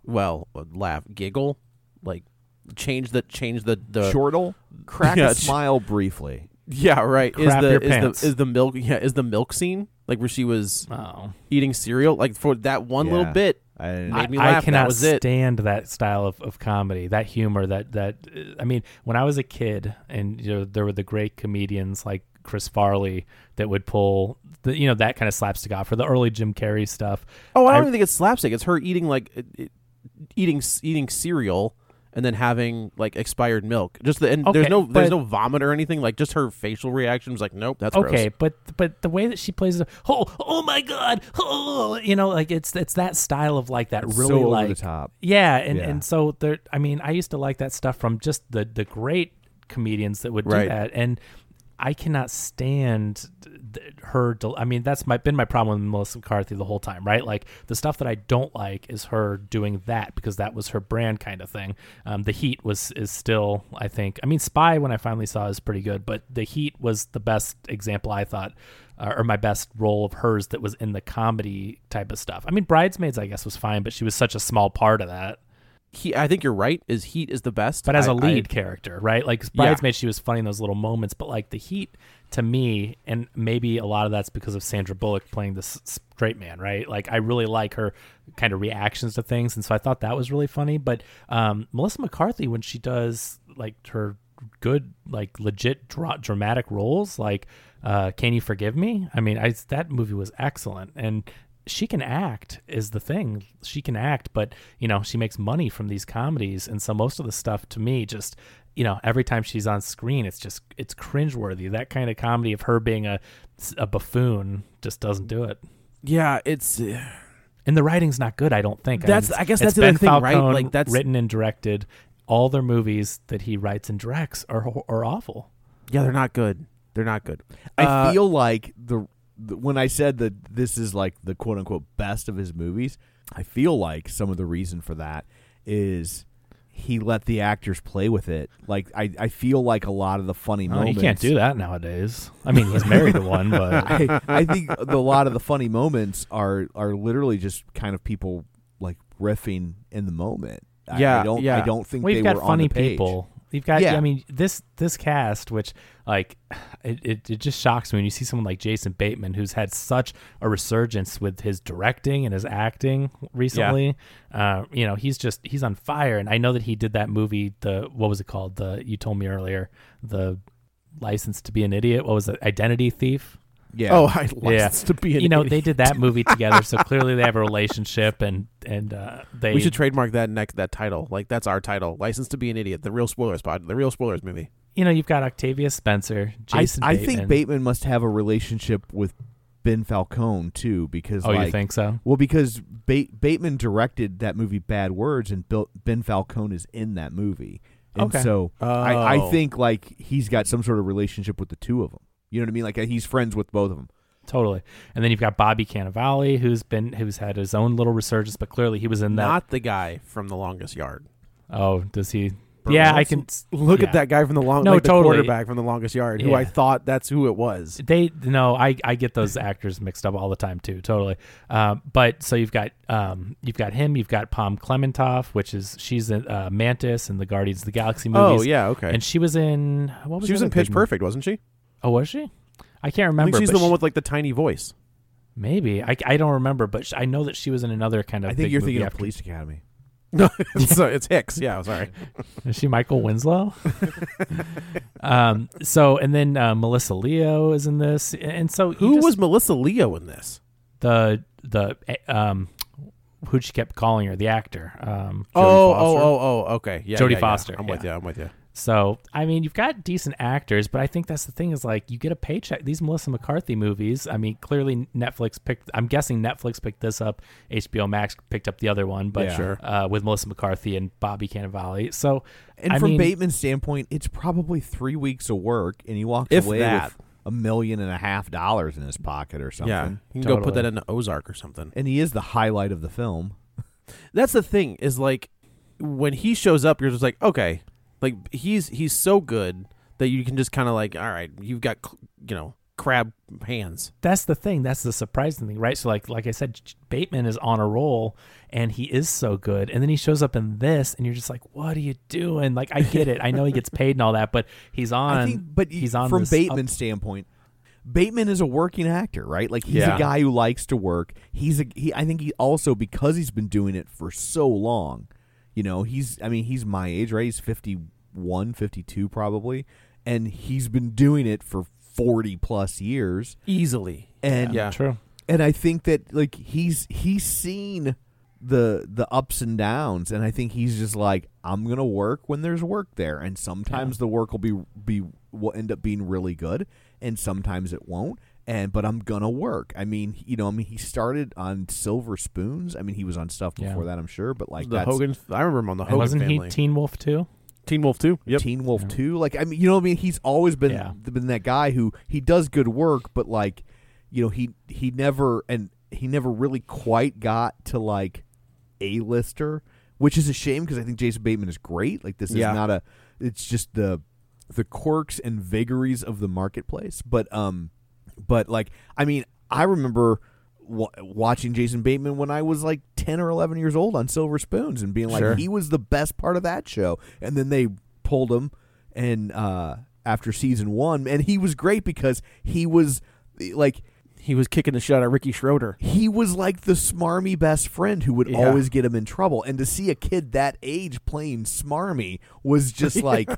well, uh, laugh, giggle, like change the change the the Shortle, crack Yeah, a sh- smile briefly. Yeah right Crap is the your is pants. the is the milk yeah is the milk scene like where she was Oh. eating cereal like for that one little Yeah. bit I, Made I, me I laugh, that cannot was it. stand that style of, of comedy, that humor. That that uh, I mean, when I was a kid, and you know, there were the great comedians like Chris Farley that would pull the you know that kind of slapstick off for the early Jim Carrey stuff. oh I don't I- even think it's slapstick it's her eating like it, it- eating eating cereal and then having like expired milk just the and there's no there's no vomit or anything like just her facial reaction was like nope that's okay, gross. but but the way that she plays it, oh oh my god, oh you know, like it's it's that style of like that really so over like the top. Yeah, and, Yeah. and so there. I mean, I used to like that stuff from just the the great comedians that would do Right. that, and I cannot stand th- her. I mean, that's my been my problem with Melissa McCarthy the whole time, right? Like the stuff that I don't like is her doing that because that was her brand kind of thing. Um, the Heat was is still, I think. I mean, Spy when I finally saw is pretty good, but the Heat was the best example I thought. Uh, or my best role of hers that was in the comedy type of stuff. I mean, Bridesmaids, I guess, was fine, but she was such a small part of that. he I think you're right is Heat is the best But as a a lead character, right? Like Yeah. Bridesmaids, she was funny in those little moments. But like the Heat, to me, and maybe a lot of that's because of Sandra Bullock playing this straight man, right? Like I really like her kind of reactions to things, and so I thought that was really funny. But um, Melissa McCarthy, when she does like her good, like legit dra- dramatic roles, like uh, Can You Forgive Me? I mean, I, that movie was excellent, and she can act is the thing. She can act, but you know, she makes money from these comedies, and so most of the stuff to me just you know, every time she's on screen, it's just it's cringeworthy. That kind of comedy of her being a a buffoon just doesn't do it. yeah it's uh, And the writing's not good, I don't think. That's- mean, I guess that's the other Ben thing, right? Like, that's- written and directed. All their movies that he writes and directs are are awful. yeah they're not good they're not good I Uh, feel like the, the when I said that this is like the quote unquote best of his movies, I feel like some of the reason for that is he let the actors play with it. Like I, I feel like a lot of the funny Oh, moments. you can't do that nowadays. I mean, he's married to one, but I, I think the, a lot of the funny moments are are literally just kind of people like riffing in the moment. Yeah, I don't. yeah. I don't think we've they got were funny on the page. people. You've got, Yeah. I mean, this this cast, which like, it, it it just shocks me when you see someone like Jason Bateman, who's had such a resurgence with his directing and his acting recently. Uh, you know, he's just he's on fire, and I know that he did that movie. The what was it called? The you told me earlier, the License to Be an Idiot. What was it? Identity Thief. Yeah. Oh, I license to be an you know, idiot. they did that movie together, so clearly they have a relationship, and and uh, they We should trademark that next that title. Like that's our title. License to be an idiot. The real spoilers pod. The real spoilers movie. you know, you've got Octavia Spencer, I, Jason. I Bateman. think Bateman must have a relationship with Ben Falcone too, because Oh, like, you think so? Well, because ba- Bateman directed that movie Bad Words, and Bill- Ben Falcone is in that movie, and Okay. so I, I Oh. think like he's got some sort of relationship with the two of them. You know what I mean? Like uh, he's friends with both of them. Totally. And then you've got Bobby Cannavale, who's been who's had his own little resurgence, but clearly he was in that. Not the guy from the longest yard. oh, does he? yeah, I can Look yeah. at that guy from the long. No, like the totally. quarterback from the longest yard, who Yeah. I thought that's who it was. They no, I I get those actors mixed up all the time too. Totally. Um, but so you've got um you've got him, you've got Pom Klementieff, which is she's in uh, Mantis in the Guardians of the Galaxy movies. Oh yeah, okay. And she was in what was she was the in Pitch big movie? Perfect, wasn't she? Oh, was she? I can't I remember. think she's the one with like the tiny voice. maybe I, I don't remember, but I know that she was in another kind of. I think you're thinking of after- Police Academy. No, it's, uh, it's Hicks. Yeah, sorry. Is she Michael Winslow? um. So and then uh, Melissa Leo is in this, and so Who just- was Melissa Leo in this? the the eh, um who she kept calling her the actor um. Oh, oh, Foster. oh, oh, okay. Yeah, Jodie yeah, yeah. Foster, I'm with you. I'm with you. So I mean, you've got decent actors, but I think that's the thing is like you get a paycheck. These Melissa McCarthy movies. I mean, clearly Netflix picked. I'm guessing Netflix picked this up. HBO Max picked up the other one, but Yeah. Sure. uh, with Melissa McCarthy and Bobby Cannavale. So And I from mean, Bateman's standpoint, it's probably three weeks of work, and he walks If away that. with a million and a half dollars in his pocket or something. Yeah, you can go put Totally. that in the Ozark or something. And he is the highlight of the film. That's the thing is like when he shows up, you're just like, okay, like he's he's so good that you can just kind of like, all right, you've got you know crab hands. that's the thing. That's the surprising thing, right? So like like I said, Bateman is on a roll and he is so good. And then he shows up in this and you're just like, what are you doing? Like I get it. I know he gets paid and all that, but he's on I think, but he's on from Bateman's up- standpoint, Bateman is a working actor, right? Like he's Yeah. a guy who likes to work. He's a he. I think he also because he's been doing it for so long. You know, he's. I mean, he's my age, right? He's 51, 52 probably, and he's been doing it for forty plus years. Easily. And Yeah. True. and I think that like he's he's seen the the ups and downs, and I think he's just like I'm gonna work when there's work there, and sometimes the work will be be will end up being really good, and sometimes it won't. And but I'm gonna work. I mean, you know, I mean, he started on Silver Spoons. I mean, he was on stuff Yeah. before that, I'm sure, but like the that's Hogan. I remember him on the And Hogan wasn't family. he Teen Wolf too? Teen Wolf too. Yep. Teen Wolf too. Like I mean, you know what I mean? He's always been Yeah. been that guy who he does good work, but like, you know, he he never and he never really quite got to like a lister, which is a shame because I think Jason Bateman is great. Like this Yeah. is not a. It's just the the quirks and vagaries of the marketplace, but um, but like I mean, I remember. wa watching Jason Bateman when I was like 10 or 11 years old on Silver Spoons and being like Sure. he was the best part of that show and then they pulled him and uh after season 1 and he was great because he was like He was kicking the shit out of Ricky Schroder. he was like the smarmy best friend who would Yeah. always get him in trouble and to see a kid that age playing smarmy was just like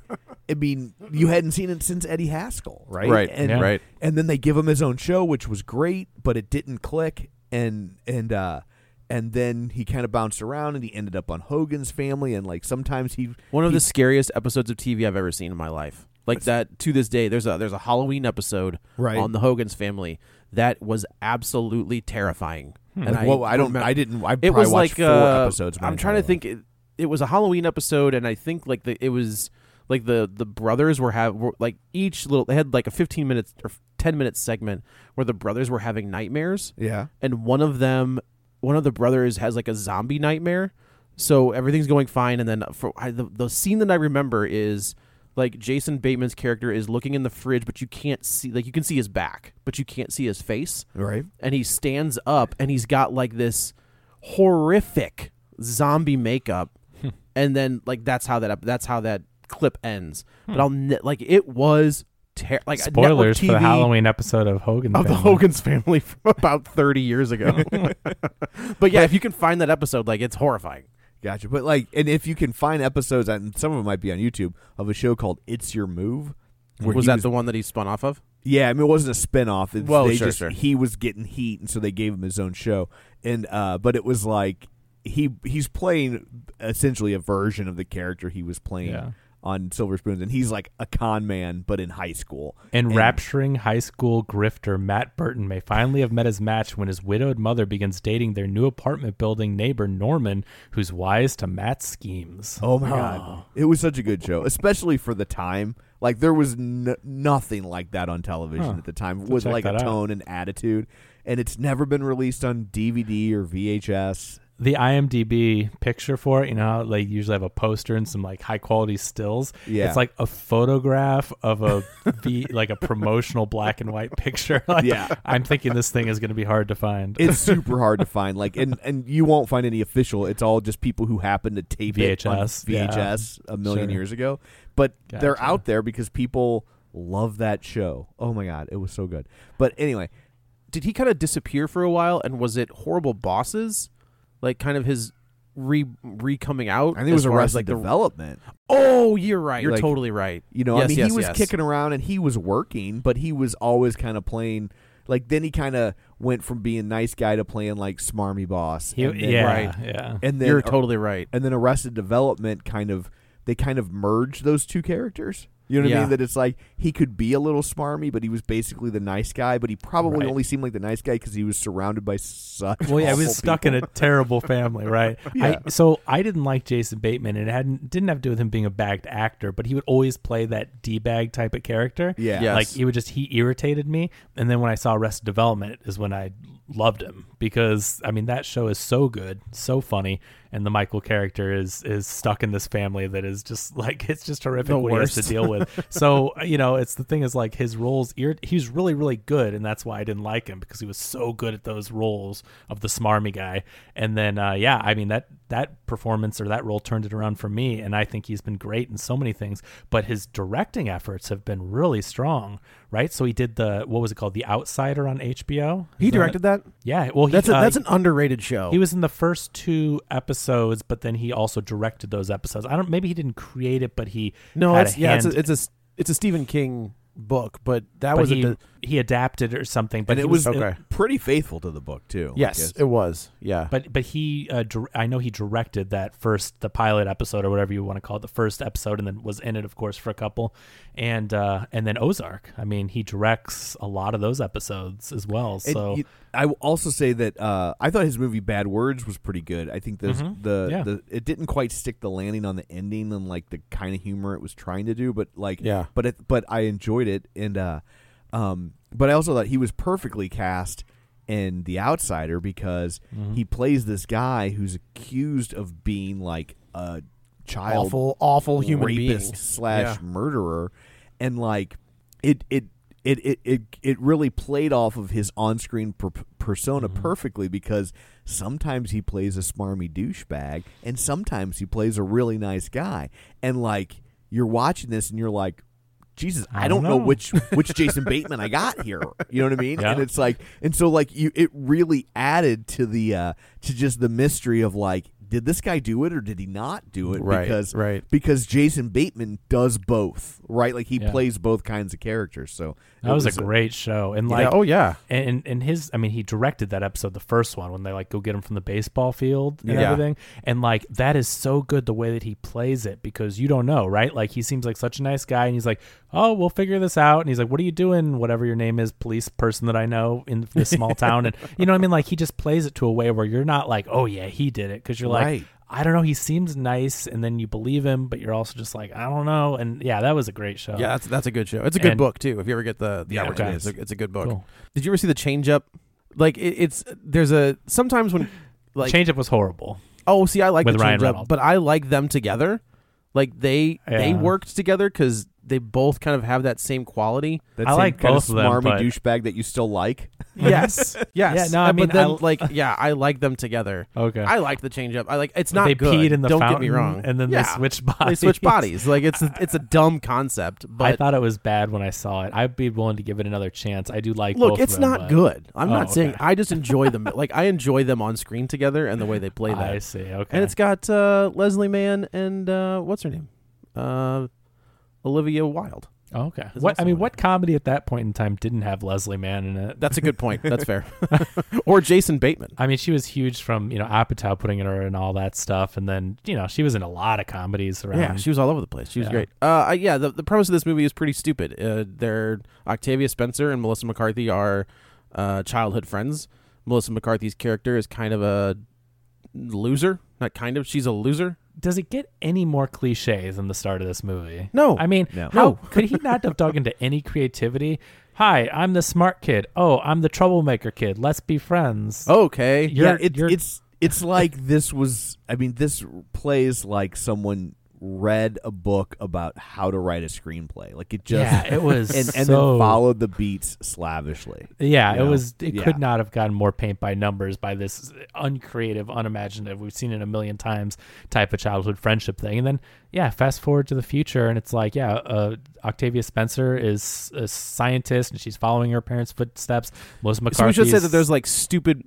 I mean you hadn't seen it since Eddie Haskell right Right, and yeah. right. and then they give him his own show which was great but it didn't click and and uh and then he kind of bounced around and he ended up on Hogan's family and like sometimes he One of he- the scariest episodes of TV I've ever seen in my life. Like that to this day. There's a there's a Halloween episode Right. on the Hogan's family that was absolutely terrifying. And like, well, I don't I didn't I it was watched like four uh, episodes I'm trying to think. It, it was a Halloween episode, and I think like the it was like the the brothers were have were, like each little they had like a 15 minutes or 10 minute segment where the brothers were having nightmares, yeah and one of them one of the brothers has like a zombie nightmare. So everything's going fine, and then for I, the the scene that I remember is like Jason Bateman's character is looking in the fridge, but you can't see like you can see his back, but you can't see his face, Right. and he stands up and he's got like this horrific zombie makeup, hmm. and then like that's how that that's how that clip ends. But hmm. I'll ne- like it was ter- like Spoilers for the Halloween episode of Hogan. of the Hogan's family from about 30 years ago. but yeah, if you can find that episode, like it's horrifying. Gotcha. But like, and if you can find episodes, and some of them might be on YouTube, of a show called "It's Your Move." where Was he that the one that he spun off of? Yeah, I mean, it wasn't a spinoff. It's, Well, they sure, just, sure. He was getting heat, and so they gave him his own show. And uh, but it was like he he's playing essentially a version of the character he was playing Yeah. On Silver Spoons, and he's like a con man, but in high school. Enrapturing high school grifter Matt Burton may finally have met his match when his widowed mother begins dating their new apartment building neighbor Norman, who's wise to Matt's schemes. Oh my god, it was such a good show, especially for the time. Like there was n- nothing like that on television Huh. at the time I'll with like a that out. tone and attitude, and it's never been released on DVD or VHS. The IMDb picture for it, you know, they usually have a poster and some like high quality stills. Yeah. It's like a photograph of a v, like a promotional black and white picture. Like, Yeah. I'm thinking this thing is going to be hard to find. It's super hard to find. Like, and and you won't find any official. It's all just people who happen to tape it on VHS, yeah. VHS a million Sure. years ago. But they're out there because people love that show. Oh my god, it was so good. But anyway, Did he kind of disappear for a while? And was it horrible bosses? Like kind of his re re coming out? I think it was as far as, Arrested like the Development. Oh, you're right. You're Like, totally right. You know, I Yes, mean, yes, he was yes. kicking around and he was working, but he was always kind of playing. Like then he kind of went from being nice guy to playing like smarmy boss. He- and then, yeah, right. yeah. And then You're totally right. and then Arrested Development kind of they kind of merged those two characters. You know what I mean? That it's like he could be a little smarmy, but he was basically the nice guy. But he probably Right. only seemed like the nice guy because he was surrounded by such. Well, yeah, he was stuck people. in a terrible family, right? Yeah. I, so I didn't like Jason Bateman, and it hadn't didn't have to do with him being a bagged actor, but he would always play that d bag type of character. Yeah. Yes. like he would just he irritated me. And then when I saw Arrested Development, is when I loved him because I mean that show is so good, so funny, and the Michael character is is stuck in this family that is just like it's just horrific The what he has to deal with. so you know, it's the thing is like his roles. He was really really good, and that's why I didn't like him because he was so good at those roles of the smarmy guy. And then uh, yeah, I mean that that performance or that role turned it around for me, and I think he's been great in so many things. But his directing efforts have been really strong, right? So he did the what was it called, The Outsider on HBO. He Is that- directed that. Yeah, well, he, That's a, uh, that's an underrated show. he was in the first two episodes, but then he also directed those episodes. I don't. Maybe he didn't create it, but he no, it's, a yeah, it's a, it's a it's a Stephen King book, but that but was he, a he adapted or something. But and it was okay. pretty faithful to the book too. Yes, it was. Yeah, But but he, uh, dir- I know he directed that first, the pilot episode or whatever you want to call it, the first episode, and then was in it, of course, for a couple, and uh, and then Ozark. I mean, he directs a lot of those episodes as well. And So you- I will also say that uh, I thought his movie Bad Words was pretty good. I think the Mhm. the, Yeah. the it didn't quite stick the landing on the ending and like the kind of humor it was trying to do, but like Yeah. but it, but I enjoyed it and uh, um, but I also thought he was perfectly cast in The Outsider because Mm-hmm. he plays this guy who's accused of being like a child awful, awful human rapist being slash Yeah. murderer, and like it it. It, it, it, it really played off of his on screen per- persona Mm-hmm. perfectly because sometimes he plays a smarmy douchebag and sometimes he plays a really nice guy. And like you're watching this and you're like, Jesus, I, I don't don't know know. which which Jason Bateman I got here. You know what I mean? Yeah. And it's like and so like you it really added to the uh to just the mystery of like did this guy do it or did he not do it? Right, because right. because Jason Bateman does both, right? Like he Yeah. plays both kinds of characters. So that it was, a great show, and like yeah. Oh yeah. and and his i mean he directed that episode the first one when they like go get him from the baseball field and Yeah. everything and like that is so good the way that he plays it because you don't know right like he seems like such a nice guy and he's like oh we'll figure this out and he's like what are you doing whatever your name is police person that i know in this small town and you know what i mean like he just plays it to a way where you're not like oh yeah he did it because you're like Right. I don't know. He seems nice, and then you believe him, but you're also just like, I don't know. And yeah, that was a great show. Yeah, that's that's a good show. It's a good And- book too. If you ever get the the Yeah, opportunity, it's, a, it's a good book. Cool. Did you ever see the Change Up? Like it, it's there's a sometimes when like Change Up was horrible. oh, see, I like With the change up, but I like them together. Like they they worked together because they both kind of have that same quality. That I same like kind both of of them, smarmy but- douchebag that you still like. Yes, yes. Yeah, no, I Uh, mean, but then I- like yeah, I like them together. Okay. I like the change up. I like it's not good. they good. peed in the Don't fountain, get me wrong. and then Yeah. they switched They bodies. switch bodies. Like it's a, it's a dumb concept, But I but thought it was bad when I saw it. I'd be willing to give it another chance. I do like. look, both it's of them, not but- good. I'm Oh, not saying. okay. I just enjoy them. Like I enjoy them on screen together and the way they play that. I see. Okay. And it's got uh, Leslie Mann and uh, what's her name, uh, Olivia Wilde. Oh, okay. What I mean, one. what comedy at that point in time didn't have Leslie Mann in it? That's a good point. That's fair. or Jason Bateman. I mean, she was huge from you know Apatow putting her in all that stuff, and then you know she was in a lot of comedies around. Yeah, she was all over the place. She was Yeah. great. Uh, I, yeah, the, the premise of this movie is pretty stupid. Uh, they're Octavia Spencer and Melissa McCarthy are uh, childhood friends. Melissa McCarthy's character is kind of a loser. Not kind of. She's a loser. Does it get any more cliche than the start of this movie? No. I mean, No. how No. could he not have dug into any creativity? Hi, I'm the smart kid. Oh, I'm the troublemaker kid. Let's be friends. Okay. You're- yeah, it, you're- it's it's like this was. I mean, this plays like someone read a book about how to write a screenplay. Like it just yeah, it was and, and so then followed the beats slavishly. Yeah, it know? was. It Yeah. could not have gotten more paint by numbers by this uncreative, unimaginative. We've seen it a million times type of childhood friendship thing, and then yeah, fast forward to the future, and it's like yeah, uh, Octavia Spencer is a scientist, and she's following her parents' footsteps. Melissa So we McCarthy. should say that there's like stupid,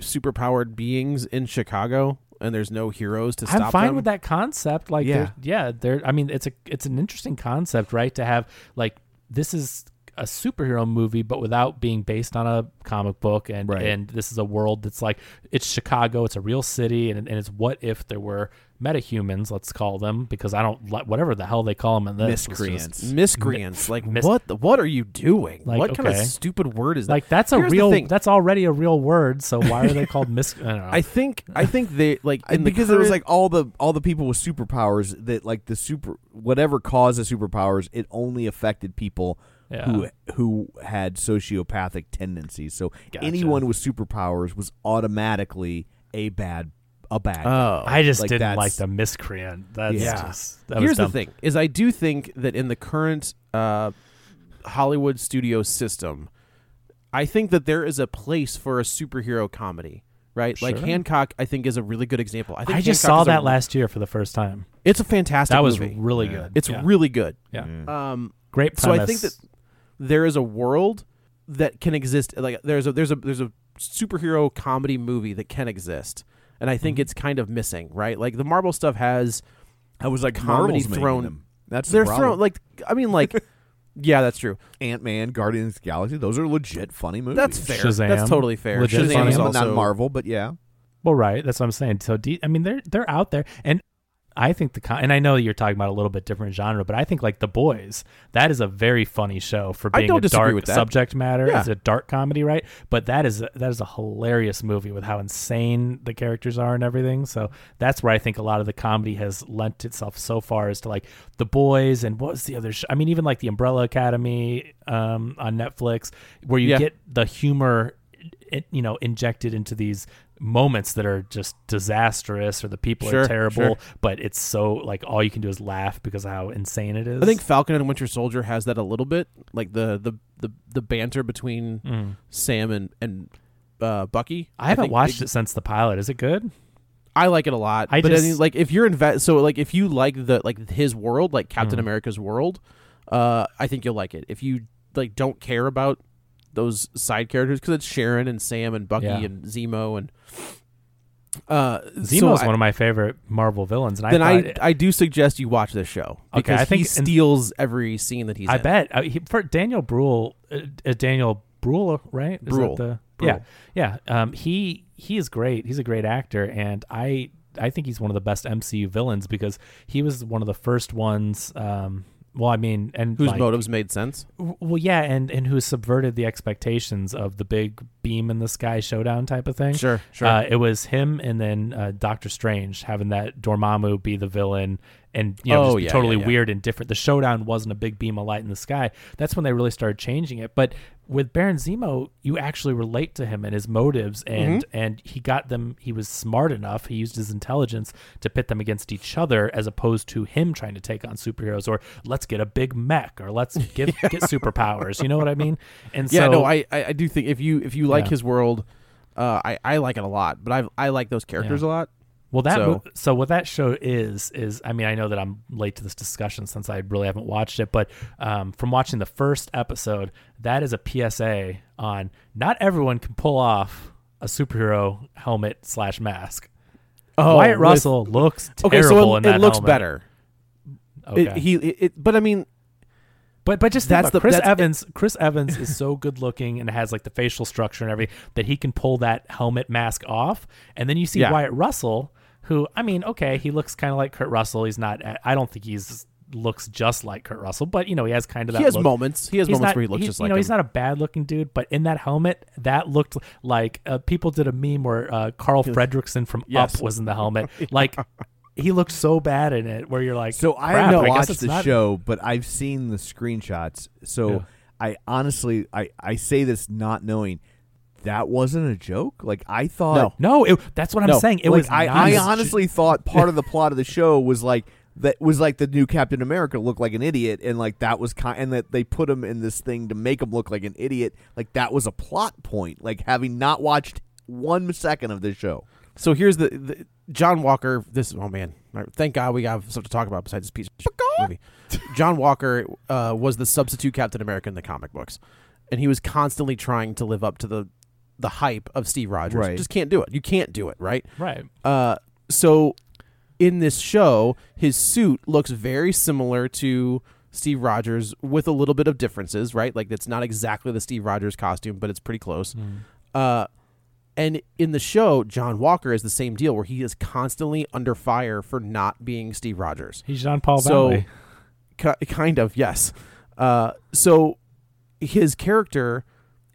superpowered beings in Chicago, and there's no heroes to stop I'm fine them. with that concept. Like, Yeah. yeah, yeah. There. I mean, it's a it's an interesting concept, right? To have like this is a superhero movie, but without being based on a comic book, and Right. and this is a world that's like it's Chicago. It's a real city, and and it's what if there were metahumans, let's call them, because I don't like whatever the hell they call them in this. was just- Miscreants. Miscreants. Like mis- what? The, what are you doing? Like, what kind of stupid word is that? Like that's a Here's real. thing. That's already a real word. So why are they called mis? I don't know. I think I think they like in the because it was like all the all the people with superpowers that like the super whatever caused the superpowers it only affected people Yeah. who who had sociopathic tendencies so Gotcha. anyone with superpowers was automatically a bad a bad guy. Oh, I just like, didn't like the miscreant. That's Yeah. just. That Here's was the thing: is I do think that in the current uh, Hollywood studio system, I think that there is a place for a superhero comedy. Right, like Hancock, I think is a really good example. I think I just Hancock saw is a- that last year for the first time. It's a fantastic. That was movie. really Yeah. good. It's Yeah. really good. yeah. Um, great. so I think that there is a world that can exist. Like there's a there's a there's a superhero comedy movie that can exist, and I think Mm-hmm. it's kind of missing. Right, like the Marvel stuff has I was like comedy Marvel's thrown- them. That's they're the thrown like I mean like yeah that's true Ant Man, Guardians of the Galaxy. Those are legit funny movies. that's fair Shazam. that's totally fair Legit Shazam funny. is also not Marvel, but yeah. Well, right. That's what I'm saying. So, D- I mean, they're they're out there, and I think the and I know you're talking about a little bit different genre, but I think like The Boys, that is a very funny show for being a dark subject matter. Yeah. It's a dark comedy, right? But that is that is a hilarious movie with how insane the characters are and everything. So that's where I think a lot of the comedy has lent itself so far as to like The Boys and what was the other? Sh- I mean, even like The Umbrella Academy um, on Netflix, where you Yeah. get the humor it, you know injected into these moments that are just disastrous or the people Sure, are terrible sure. but it's so like all you can do is laugh because of how insane it is I think Falcon and Winter Soldier has that a little bit like the the the, the banter between Mm. Sam and and uh, Bucky I haven't watched it since the pilot is it good I like it a lot I but I just- mean, like if you're invest so like if you like the like his world like Captain Mhm. America's world uh I think you'll like it if you like don't care about those side characters because it's Sharon and Sam and Bucky Yeah. and Zemo and uh is so one of my favorite Marvel villains and then I I, I do suggest you watch this show Okay, because I think he steals every scene that he's I in. bet uh, he, for Daniel Bruhl uh, uh, Daniel Bruhl right Is that Bruhl. the- Bruhl. yeah yeah um he he is great he's a great actor and I I think he's one of the best MCU villains because he was one of the first ones um well I mean and whose like, motives made sense. W- Well, yeah, and and who subverted the expectations of the big beam in the sky showdown type of thing. Sure, sure. Uh, it was him, and then uh, Doctor Strange having that Dormammu be the villain, and you know Oh, just yeah, totally yeah, yeah. weird and different. The showdown wasn't a big beam of light in the sky. That's when they really started changing it. But with Baron Zemo, you actually relate to him and his motives, and Mm-hmm. and he got them. He was smart enough. He used his intelligence to pit them against each other, as opposed to him trying to take on superheroes or let's get a big mech or let's get get superpowers. You know what I mean? And so Yeah, so, no, I, I I do think if you if you like Yeah. his world, uh, I I like it a lot. But I I like those characters Yeah. a lot. Well, that So- so, what that show is is I mean I know that I'm late to this discussion since I really haven't watched it, but um, from watching the first episode, that is a PSA on not everyone can pull off a superhero helmet slash mask. Wyatt with- Russell looks Okay, terrible so in it, that it looks helmet. better. Okay. It, he it, it- but I mean But but just That's the- Chris that's- Evans. Chris Evans is so good looking and has like the facial structure and everything that he can pull that helmet mask off. And then you see Yeah. Wyatt Russell, who I mean, okay, he looks kind of like Kurt Russell. He's not. I don't think he's looks just like Kurt Russell, but you know he has kind of that. he has look. moments. He has He's moments not, where he looks just you like know, him. he's not a bad looking dude, but in that helmet, that looked like uh, people did a meme where uh, Carl Fredricksen from Yes. Up was in the helmet. Like he looked so bad in it, where you're like, So I haven't watched the not- show, but I've seen the screenshots. So Yeah. I honestly, I, I say this not knowing that wasn't a joke. Like I thought. No. No, it, that's what I'm No, saying. It like was. I, not I a- honestly thought part of the plot of the show was like that was like the new Captain America looked like an idiot, and like that was kind, and that they put him in this thing to make him look like an idiot. Like that was a plot point. Like having not watched one second of this show. So here's the, the John Walker. This oh man, thank God we have stuff to talk about besides this piece of movie. John Walker uh, was the substitute Captain America in the comic books, and he was constantly trying to live up to the the hype of Steve Rogers. Right. Just can't do it. You can't do it, right? right. Uh, so in this show, his suit looks very similar to Steve Rogers with a little bit of differences, right? Like it's not exactly the Steve Rogers costume, but it's pretty close. Uh, and in the show, John Walker is the same deal, where he is constantly under fire for not being Steve Rogers. He's Jean Paul So, Valley. ki- kind of, yes. Uh, so his character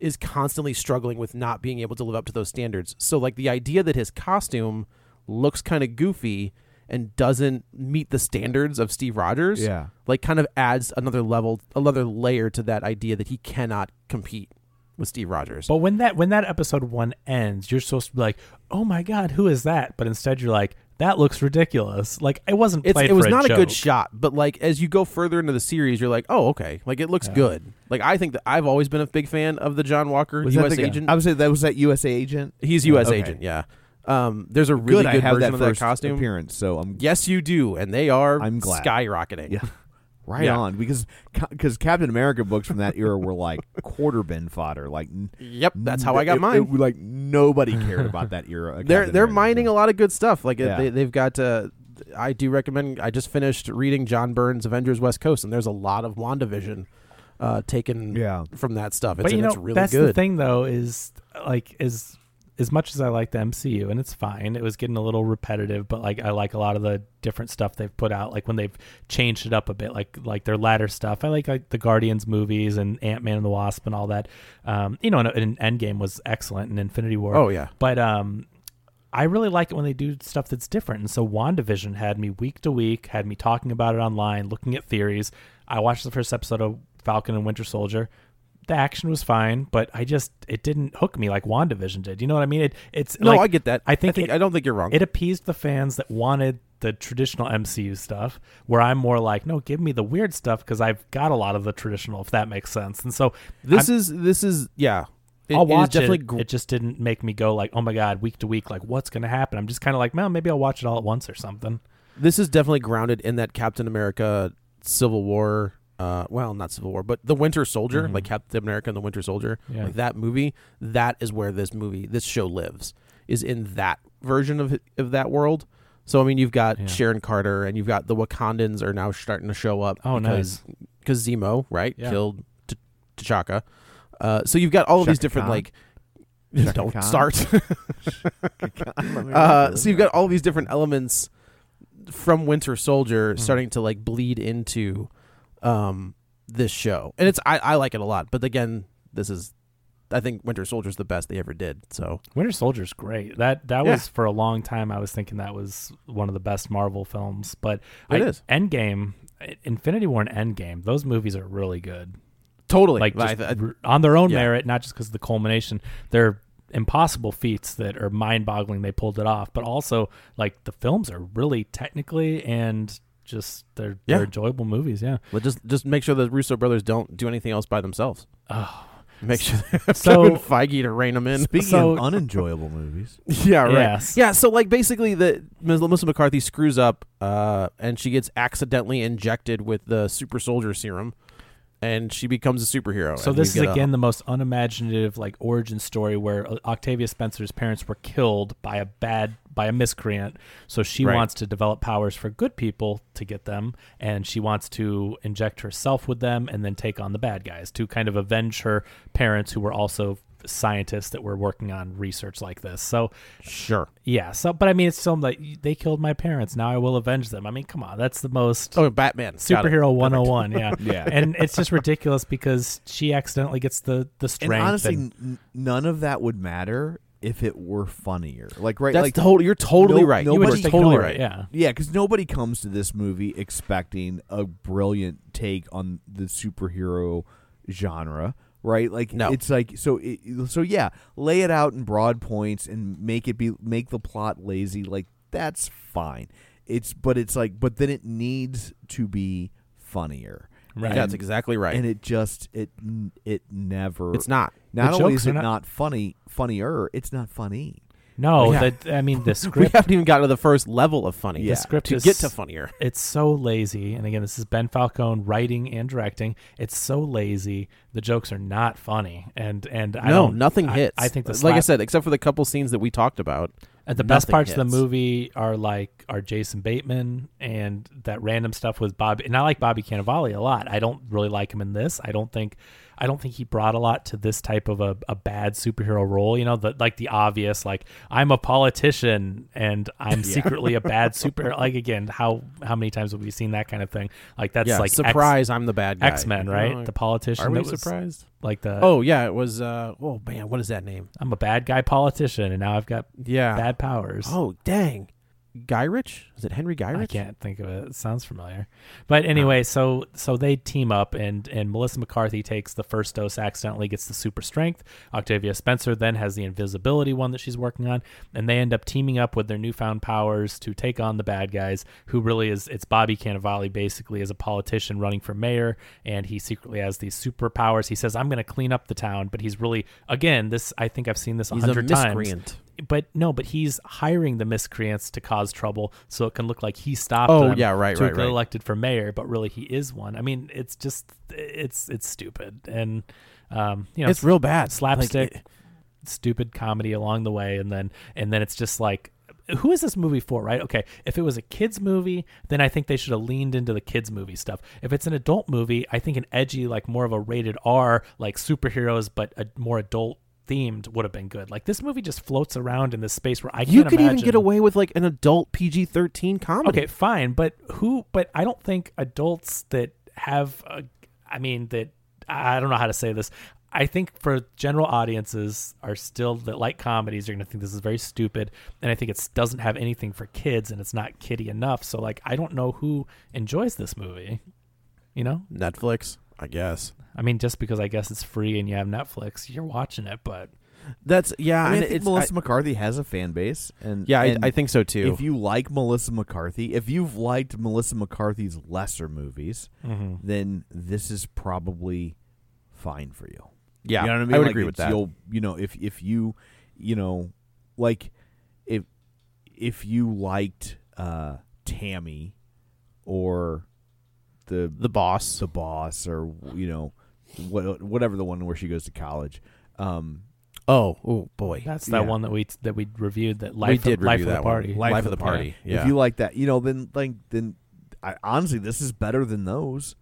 is constantly struggling with not being able to live up to those standards. So, like the idea that his costume looks kind of goofy and doesn't meet the standards of Steve Rogers, Yeah. like kind of adds another level, another layer to that idea that he cannot compete with Steve Rogers. But when that when that episode one ends, you're supposed to be like, "Oh my god, who is that?" But instead, you're like, "That looks ridiculous." Like it wasn't It's, played it was for not a, good shot, but like as you go further into the series, you're like, oh, okay, like it looks good. Like I think that I've always been a big fan of the John Walker Was that U.S. agent. I would say that was that USA agent. He's U.S. Okay. agent, yeah. Um, there's a really good, good, I have version that of that costume. appearance, so I'm Yes, you do, and they are I'm glad. skyrocketing. Yeah. Right Yeah. on because because Captain America books from that era were like quarter bin fodder. Like Yep, that's how I got it- mine. it- like nobody cared about that era. they're Captain they're America. mining a lot of good stuff. Like Yeah. they, they've got. Uh, I do recommend. I just finished reading John Byrne's Avengers West Coast, and there's a lot of Wandavision uh, taken Yeah. from that stuff. It's, But you and know, it's really that's good. the thing though is like is as much as I like the MCU and it's fine. It was getting a little repetitive, but like I like a lot of the different stuff they've put out. Like when they've changed it up a bit, like like their latter stuff. I like like the Guardians movies and Ant Man and the Wasp and all that. Um, you know, and, and Endgame was excellent and Infinity War. Oh yeah. But um, I really like it when they do stuff that's different. And so WandaVision had me week to week, had me talking about it online, looking at theories. I watched the first episode of Falcon and Winter Soldier. The action was fine, but I just it didn't hook me like WandaVision did. You know what I mean? It it's No, like- I get that. I think think it- I don't think you're wrong. it appeased the fans that wanted the traditional MCU stuff, where I'm more like, no, give me the weird stuff because I've got a lot of the traditional, if that makes sense. And so this I'm- is this is yeah. It- I'll it watch definitely it. gr- It just didn't make me go like, oh my god, week to week, like what's gonna happen? I'm just kind of like, well, maybe I'll watch it all at once or something. this is definitely grounded in that Captain America Civil War. Uh, well, not Civil War, but the Winter Soldier, Mhm. like Captain America and the Winter Soldier, Yeah. like that movie. That is where this movie, this show lives, is in that version of of that world. So I mean, you've got Yeah. Sharon Carter, and you've got the Wakandans are now starting to show up. Oh, because, Because Zemo, right, Yeah. killed T- T'Chaka. Uh, so you've got all of these different Khan? like. Shaka Don't Khan? start. Uh, so you've got all these different elements from Winter Soldier Mhm. starting to like bleed into um, this show, and it's I, I like it a lot. But again, this is I think Winter Soldier's the best they ever did. So Winter Soldier's great. That that Yeah. was for a long time. I was thinking that was one of the best Marvel films. But It I, is. Endgame, Infinity War, and Endgame. Those movies are really good. totally, Like I- I- on their own yeah. merit, not just because of the culmination. They're impossible feats that are mind-boggling. They pulled it off, but also like the films are really technically and just they're Yeah. they're enjoyable movies. Yeah. well, just just make sure the Russo brothers don't do anything else by themselves. Oh. Make sure they have So- Kevin Feige to rein them in. Speaking So- of unenjoyable movies, yeah, right. Yes. Yeah, so like basically the Ms. Melissa McCarthy screws up uh and she gets accidentally injected with the super soldier serum and she becomes a superhero. So this is get a- again the most unimaginative like origin story where Octavia Spencer's parents were killed by a bad by a miscreant. So she Right. wants to develop powers for good people to get them and she wants to inject herself with them and then take on the bad guys to kind of avenge her parents who were also scientists that were working on research like this. So sure. yeah, so but I mean it's still like they killed my parents, now I will avenge them. I mean, come on, that's the most Oh, Batman. Superhero 101 yeah Yeah. and it's just ridiculous because she accidentally gets the the and strength honestly, and- n- none of that would matter if it were funnier. Like right, That's like totally you're totally no- right. you nobody- just totally right. yeah Yeah, because nobody comes to this movie expecting a brilliant take on the superhero genre, right? Like, No. it's like so. It, so yeah, lay it out in broad points and make it be make the plot lazy. Like that's fine. It's but it's like but then it needs to be funnier. Right. That's exactly right. And it just it it never. it's not. Not The only is it not- not funny, funnier. It's not funny. No oh, Yeah. that i mean the script. We haven't even gotten to the first level of funny. The script to is- get to funnier. it's so lazy and again this is ben falcone writing and directing it's so lazy the jokes are not funny and and i no, don't nothing I- hits. i, think the like I said, except for the couple scenes that we talked about. And the best parts of the movie are like are Jason Bateman and that random stuff with Bobby. And I like Bobby Cannavale a lot. I don't really like him in this. I don't think I don't think he brought a lot to this type of a, a bad superhero role. You know, the like the obvious like I'm a politician and I'm secretly a bad super. Like again, how how many times have we seen that kind of thing? Like that's yeah, like surprise! I'm the bad guy. X Men, right? Oh, the politician. Are we was surprised? Like the Oh yeah, it was. uh Oh man, what is that name? I'm a bad guy politician, and now I've got Yeah. bad powers. Oh dang, Guy Rich? Is it Henry Guy I can't think of it. It sounds familiar. But anyway, ah. so so they team up and and Melissa McCarthy takes the first dose accidentally gets the super strength. Octavia Spencer then has the invisibility one that she's working on and they end up teaming up with their newfound powers to take on the bad guys who really is it's Bobby Cannavale basically as a politician running for mayor and he secretly has these superpowers. He says I'm going to clean up the town, but he's really again, this I think I've seen this a hundred times miscreant. But no, but he's hiring the miscreants to cause trouble, so it can look like he stopped Oh, them yeah, right, to right, get right. elected for mayor, but really he is one. I mean, it's just it's it's stupid, and um, you know, It's real bad. slapstick, Like, stupid comedy along the way, and then and then it's just like. Who is this movie for, right? Okay, if it was a kids movie, then I think they should have leaned into the kids movie stuff. If it's an adult movie, I think an edgy, like more of a rated R, like superheroes, but a more adult themed would have been good. Like this movie just floats around in this space where I can't You could even get away with like an adult PG-13 comedy. Okay, fine, but who? But I don't think adults that have, a, I mean, that I don't know how to say this. I think for general audiences are still that like comedies are going to think this is very stupid, and I think it doesn't have anything for kids, and it's not kiddie enough. So like, I don't know who enjoys this movie. You know, Netflix, I guess. I mean, just because I guess it's free and you have Netflix, you're watching it, but That's yeah. I mean, I think it's, Melissa I- McCarthy has a fan base, and yeah, I, and I think so too. If you like Melissa McCarthy, if you've liked Melissa McCarthy's lesser movies, then this is probably fine for you. yeah, you know what I mean. would Like, agree with that. You'll, you know, if if you, you know, like if if you liked uh Tammy or the The boss. the boss or you know what, whatever the one where she goes to college. Um, oh, oh boy. that's that Yeah. one that we that we reviewed. That life we of, did life review of that the party. one. Life, of the party. Yeah. If you like that, you know, then like then I, honestly, this is better than those.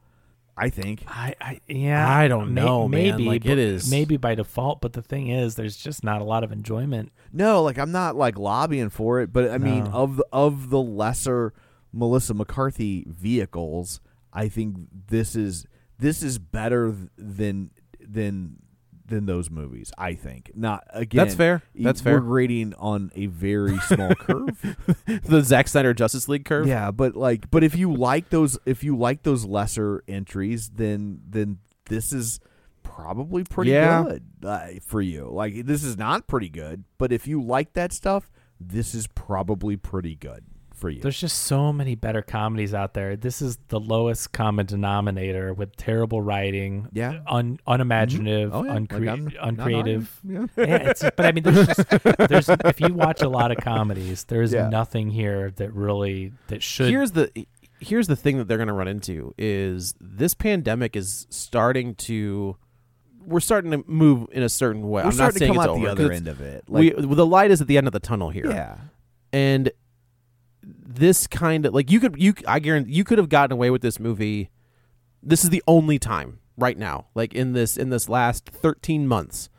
I think. I, I yeah. I don't may- know, man. Maybe Like, it is- maybe by default, but the thing is, there's just not a lot of enjoyment. No, like I'm not like lobbying for it, but I mean of the, of the lesser Melissa McCarthy vehicles, I think this is this is better than than than those movies. I think not again. That's fair. That's We're fair. grading on a very small curve. the Zack Snyder Justice League curve. Yeah, but like, but if you like those, if you like those lesser entries, then then this is probably pretty Yeah. good uh, for you. Like, this is not pretty good, but if you like that stuff, this is probably pretty good for you. There's just so many better comedies out there. This is the lowest common denominator with terrible writing, Yeah. un, unimaginative, mm-hmm. Oh, yeah. Like, I'm uncreative. arguing. yeah, it's, but I mean, there's just there's if you watch a lot of comedies, there's Yeah. nothing here that really that should. here's the here's the thing that they're going to run into is this pandemic is starting to we're starting to move in a certain way. We're I'm not starting to saying come it's out the other end of it. we the light is at the end of the tunnel here. yeah, and this kind of like you could you I guarantee you could have gotten away with this movie. This is the only time right now, like in this in this last 13 months.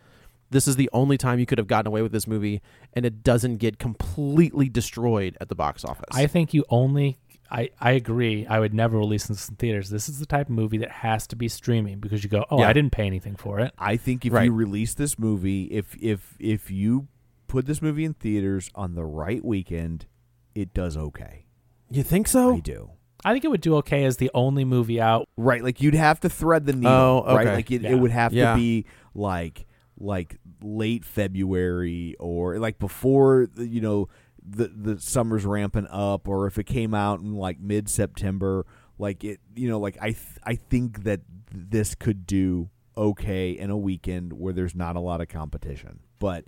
This is the only time you could have gotten away with this movie, and it doesn't get completely destroyed at the box office. I think you only. I, I agree. I would never release this in theaters. This is the type of movie that has to be streaming because you go, oh, Yeah. I didn't pay anything for it. I think if Right. you release this movie, if if if you put this movie in theaters on the right weekend, it does okay. you think so? I do. I think it would do okay as the only movie out. Right, like you'd have to thread the needle. Oh, Right, like it, Yeah. it would have Yeah. to be like like late February or like before the, you know the the summer's ramping up, or if it came out in like mid September. Like it, you know, like I th- I think that this could do okay in a weekend where there's not a lot of competition, but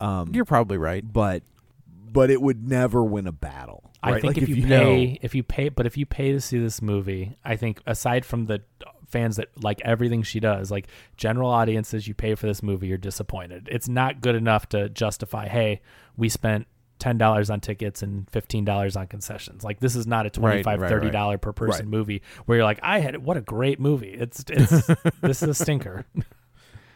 um, You're probably right. but but it would never win a battle. I think Like, if, you know- pay, if you pay, but if you pay to see this movie, I think aside from the fans that like everything she does, like general audiences, you pay for this movie, you're disappointed. It's not good enough to justify, hey, we spent ten dollars on tickets and fifteen dollars on concessions. Like this is not a Right, 25 right, 30 right. dollar per person Right. movie where you're like, I had what a great movie. It's it's this is a stinker.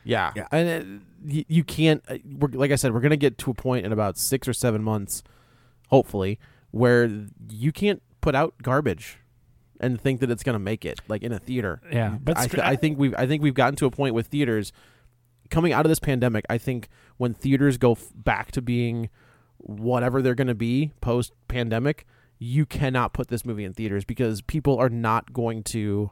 Yeah, Yeah. and it, you, you can't. uh, We're, like I said, we're gonna get to a point in about six or seven months, hopefully, where you can't put out garbage and think that it's gonna make it like in a theater. Yeah, but I, str- th- I think we've I think we've gotten to a point with theaters coming out of this pandemic. I think when theaters go f- back to being whatever they're gonna be post pandemic, you cannot put this movie in theaters because people are not going to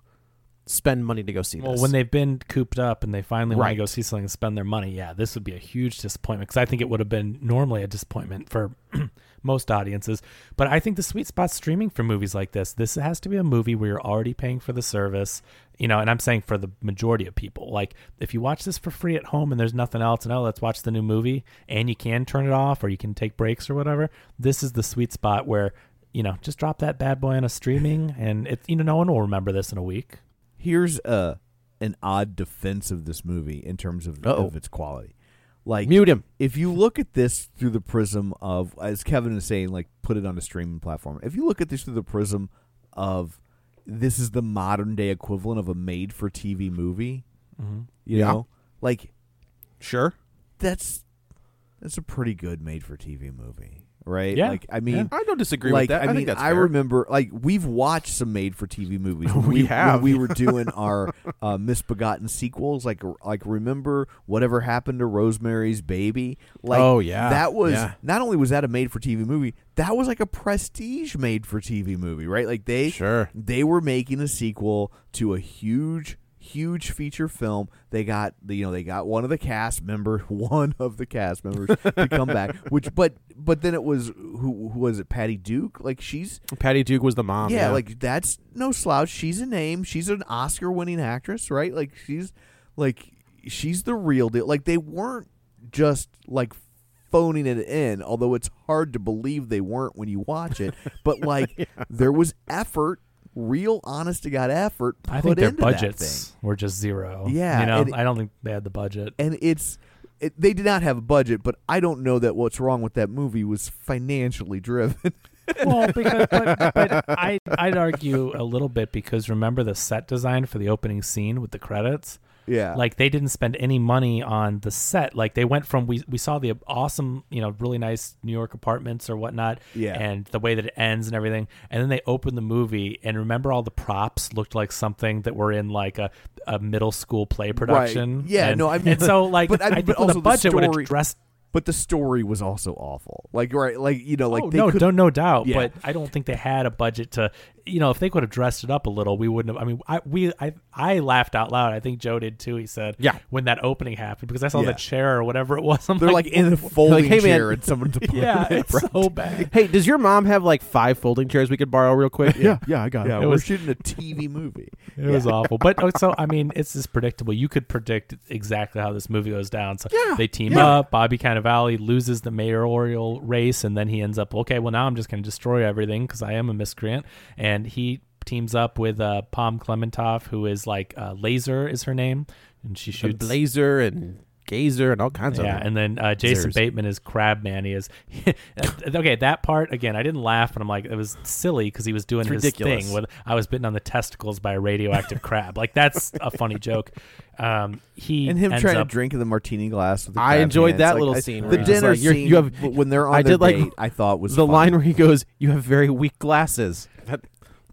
spend money to go see this. Well, this. when they've been cooped up and they finally want to go see something and spend their money, yeah, this would be a huge disappointment because I think it would have been normally a disappointment for most audiences. But I think the sweet spot streaming for movies like this. This has to be a movie where you're already paying for the service, you know, and I'm saying for the majority of people. Like, if you watch this for free at home and there's nothing else, and oh, let's watch the new movie, and you can turn it off or you can take breaks or whatever, this is the sweet spot where. You know, just drop that bad boy on a streaming, and it. You know, no one will remember this in a week. Here's a an odd defense of this movie in terms of, Uh-oh. of its quality. Like Mute him. if you look at this through the prism of as Kevin is saying, like put it on a streaming platform. If you look at this through the prism of this is the modern day equivalent of a made for TV movie, Mm-hmm. you Yeah. know? Like Sure. that's that's a pretty good made for TV movie. Right? Yeah. Like I mean I don't disagree like with that. I, I, mean, think that's I fair. remember like we've watched some made-for-TV movies. When We when have. we were doing our uh, misbegotten sequels. Like like remember whatever happened to Rosemary's Baby? Like Oh, yeah. that was Yeah. not only was that a made-for-TV movie, that was like a prestige made-for-TV movie, right? Like they Sure. they were making a sequel to a huge huge feature film. They got the you know they got one of the cast member one of the cast members to come back which but but then it was who, who was it patty duke? Like she's Patty Duke was the mom. yeah, like that's no slouch. She's a name. She's an oscar winning actress right? Like she's like she's the real deal. Like they weren't just like phoning it in although it's hard to believe they weren't when you watch it. But like there was effort real honest to god effort I think their budgets were just zero. Yeah, you know, and- I don't think they had the budget. and it's it, they did not have a budget but i don't know that what's wrong with that movie was financially driven well, because but, but I I'd argue a little bit because remember the set design for the opening scene with the credits. Yeah. Like they didn't spend any money on the set. Like they went from we we saw the awesome, you know, really nice New York apartments or whatnot. Yeah. And the way that it ends and everything. And then they opened the movie and remember all the props looked like something that were in like a, a middle school play production. Yeah, And- no, I mean- and so like but I- I, think with also the the budget would have dressed but the story was also awful. Like right, like you know, like oh, they no, could don't no doubt. Yeah. But I don't think they had a budget to, you know, if they could have dressed it up a little, we wouldn't have. I mean, I we I I laughed out loud. I think Joe did too. He said, Yeah. when that opening happened because I saw Yeah. the chair or whatever it was. I'm They're like, in a folding "Hey, man." chair in someone's apartment. yeah, it's so bad. Hey, does your mom have like five folding chairs we could borrow real quick? Yeah. yeah, I got Yeah, It we're was- shooting a TV movie. It was awful. But oh, so I mean, it's just predictable. You could predict exactly how this movie goes down. So Yeah, they team yeah. up. Bobby Cannavale loses the mayoral race, and then he ends up okay. Well, now I'm just going to destroy everything because I am a miscreant, and he teams up with uh, Pom Klementieff, who is like uh, Laser is her name, and she shoots. Blazer and Gazer and all kinds yeah, of yeah. and then uh, Jason Zers. Bateman is Crabman. He is okay. That part again, I didn't laugh, but I'm like, it was silly because he was doing It's his ridiculous. thing with I was bitten on the testicles by a radioactive crab. Like that's a funny joke. Um, he And him ends trying up, to drink in the martini glass. With the I enjoyed hands. that Like, little I- scene The where dinner like, you're- scene you have- when they're on I their did like I thought was the funny. line where he goes, "You have very weak glasses." That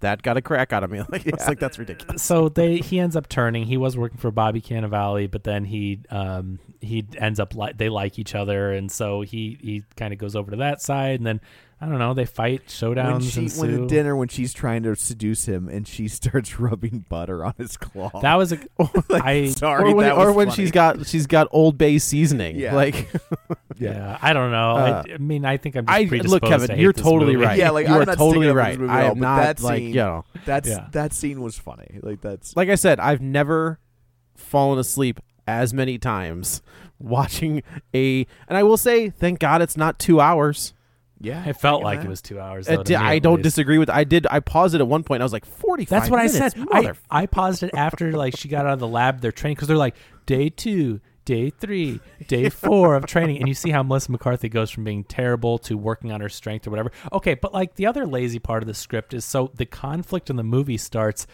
that got a crack out of me. Like it's like that's ridiculous. so they he ends up turning. He was working for Bobby Cannavale, but then he um he ends up like they like each other, and so he he kind of goes over to that side, and then I don't know they fight showdowns when she ensue. when at dinner when she's trying to seduce him and she starts rubbing butter on his claw. that was a I sorry, or when, that or when funny. she's got she's got Old Bay seasoning. Yeah. Like yeah I don't know. Uh, I, I mean I think I'm just I look, Kevin, hate you're totally movie. right. Yeah, like, you I'm are not totally sticking right. this movie at I all, am but not that like scene- you know. that's Yeah. that scene was funny. Like that's Like I said, I've never fallen asleep as many times watching a. And I will say, thank God it's not two hours. Yeah. It felt like hell. it was two hours. Uh, though, to di- me, I don't least. disagree with. I did. I paused it at one point. I was like, forty. That's what I said. I, I paused it after like she got out of the lab. They're training because they're like day two, day three, day four of training, and you see how Melissa McCarthy goes from being terrible to working on her strength or whatever. Okay, but like the other lazy part of the script is so the conflict in the movie starts.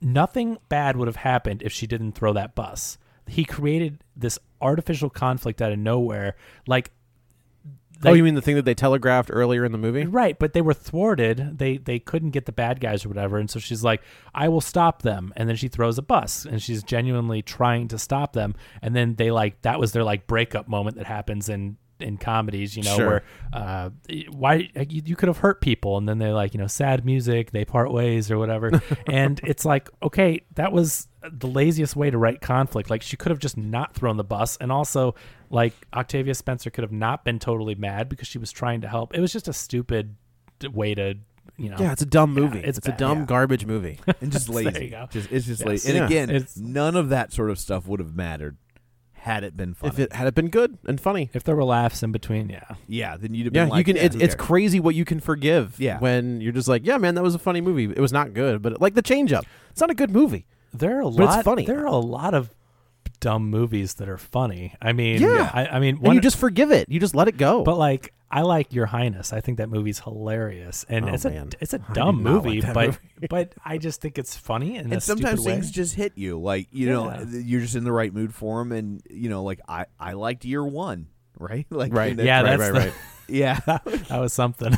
Nothing bad would have happened if she didn't throw that bus. He created this artificial conflict out of nowhere, like. Oh, you mean the thing that they telegraphed earlier in the movie? Right, but they were thwarted. They they couldn't get the bad guys or whatever, and so she's like, "I will stop them." And then she throws a bus, and she's genuinely trying to stop them. And then they like that was their like breakup moment that happens in in comedies, you know, Sure. where uh, why you, you could have hurt people, and then they like you know sad music, they part ways or whatever. and it's like, okay, that was the laziest way to write conflict. Like she could have just not thrown the bus, and also like Octavia Spencer could have not been totally mad because she was trying to help. It was just a stupid way to, you know. Yeah, it's a dumb Yeah, movie. it's it's, a dumb Yeah. garbage movie. and just There lazy. you go. Just it's just Yes. lazy. And Yeah. again, It's- none of that sort of stuff would have mattered had it been funny. if it had it been good and funny. If there were laughs in between, yeah. yeah, then you'd have Yeah, been like, you can. yeah, it's it's crazy what you can forgive. Yeah. when you're just like, yeah, man, that was a funny movie. It was not good, but like the change up, it's not a good movie. There are a But it's lot. funny. There are a lot of dumb movies that are funny. I mean, Yeah. I, I mean, And you just forgive it. You just let it go. but like, I like Your Highness. I think that movie's hilarious, and Oh, it's man. a it's a I dumb do not like movie, but movie. but I just think it's funny in a and sometimes stupid way. things just hit you like you know Yeah. th- you're just in the right mood for them and you know like i i liked year one right like Right. that- yeah, right, that's right, the- right. yeah that was something.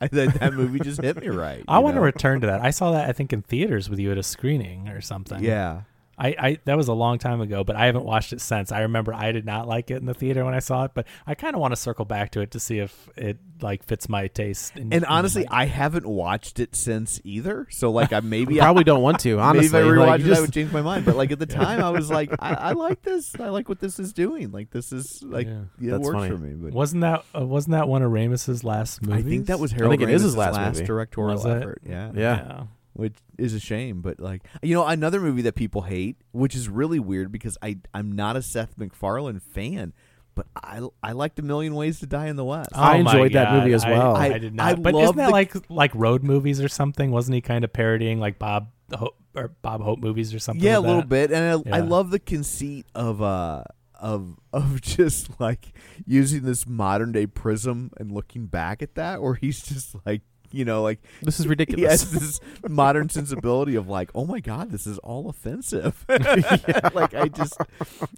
I, that, that movie just hit me right I want to return to that. I saw that I think in theaters with you at a screening or something. yeah I, I that was a long time ago, but I haven't watched it since. I remember I did not like it in the theater when I saw it, but I kind of want to circle back to it to see if it like fits my taste. in- and honestly my- i haven't watched it since either so like i maybe You probably don't want to. Honestly, maybe if i rewatched you it i would change my mind but like at the time i was like i, I like this i like what this is doing like this is like Yeah. yeah, it That's works funny. for me but wasn't that uh, wasn't that one of Ramis's last movies? i think that was Harold. I harold think it is his last last movie. directorial Was it? effort yeah yeah. Which is a shame. But like, you know, another movie that people hate, which is really weird because I I'm not a Seth MacFarlane fan, but I I liked A Million Ways to Die in the West. Oh I enjoyed that movie as well. I, I- did I not. but love isn't that the- like like road movies or something? Wasn't he kind of parodying like Bob Hope or Bob Hope movies or something? yeah, a little that? bit, and I, I love the conceit of uh of of just like using this modern day prism and looking back at that, where he's just like you know, like This is he ridiculous. has this modern sensibility of like, oh my god, this is all offensive. like I just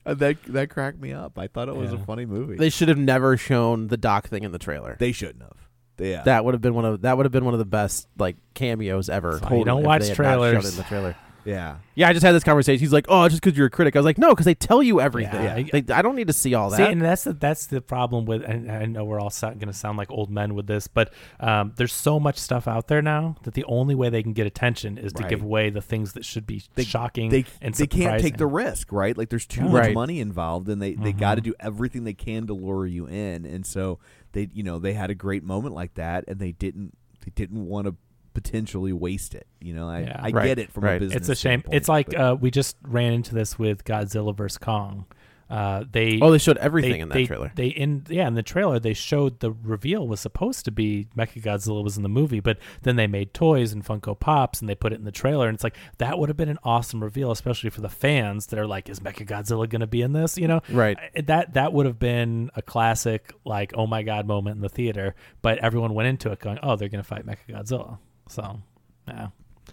uh, that that cracked me up. I thought it was a funny movie. They should have never shown the doc thing in the trailer. They shouldn't have. Yeah, That would have been one of that would have been one of the best like cameos ever. That's why you don't if watch they had not shown trailers. in the trailer. Yeah. Yeah, I just had this conversation. He's like, "Oh, just because you're a critic." I was like, "No, because they tell you everything. Yeah. Like, I don't need to see all that." See, and that's the that's the problem with. And I know we're all so, going to sound like old men with this, but um, there's so much stuff out there now that the only way they can get attention is to Right. give away the things that should be They- shocking They and they can't take the risk, right? Like there's too Yeah. much Right. money involved, and they they Mhm. got to do everything they can to lure you in. And so they you know they had a great moment like that, and they didn't they didn't want to potentially waste it. You know, I Yeah. I Right. get it from a business. It's a shame. It's like uh, we just ran into this with Godzilla vs Kong. Uh, they oh, they showed everything they, in that they, trailer. They in yeah in the trailer they showed the reveal was supposed to be Mechagodzilla was in the movie, but then they made toys and Funko Pops and they put it in the trailer, and it's like that would have been an awesome reveal, especially for the fans that are like, is Mechagodzilla going to be in this? You know, Right. I- That that would have been a classic like oh my god moment in the theater, but everyone went into it going, oh they're going to fight Mechagodzilla, so yeah.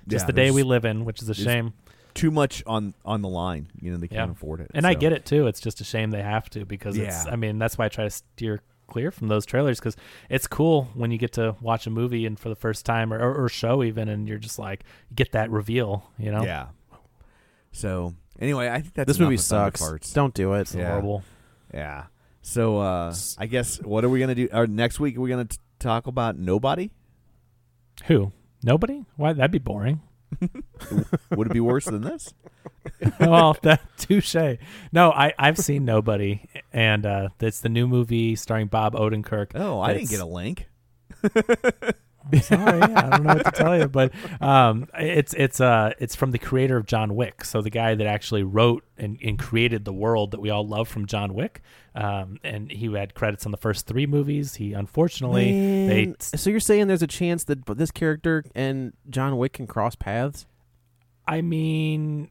Just Yeah, the day there's- we live in, which is a shame. too much on on the line. You know, they can't Yeah. afford it. And I so. get it too. It's just a shame they have to because it's. Yeah. I mean, that's why I try to steer clear from those trailers because it's cool when you get to watch a movie and for the first time or, or, or show even, and you're just like you get that reveal. You know, Yeah. So anyway, I think that's this enough movie of Thunder sucks. Farts. Don't do it. it's Yeah. horrible. Yeah. So uh I guess what are we gonna do? Or next week we're gonna t- talk about nobody. Who? Nobody? Why? That'd be boring. Would it be worse than this? well, that touche. No, I I've seen Nobody, and uh, it's the new movie starring Bob Odenkirk. Oh, I didn't That's- get a link. Sorry, I don't know what to tell you, but um, it's it's uh it's from the creator of John Wick, so the guy that actually wrote and, and created the world that we all love from John Wick. Um, and he had credits on the first three movies. He unfortunately they Man, so you're saying there's a chance that this character and John Wick can cross paths? I mean,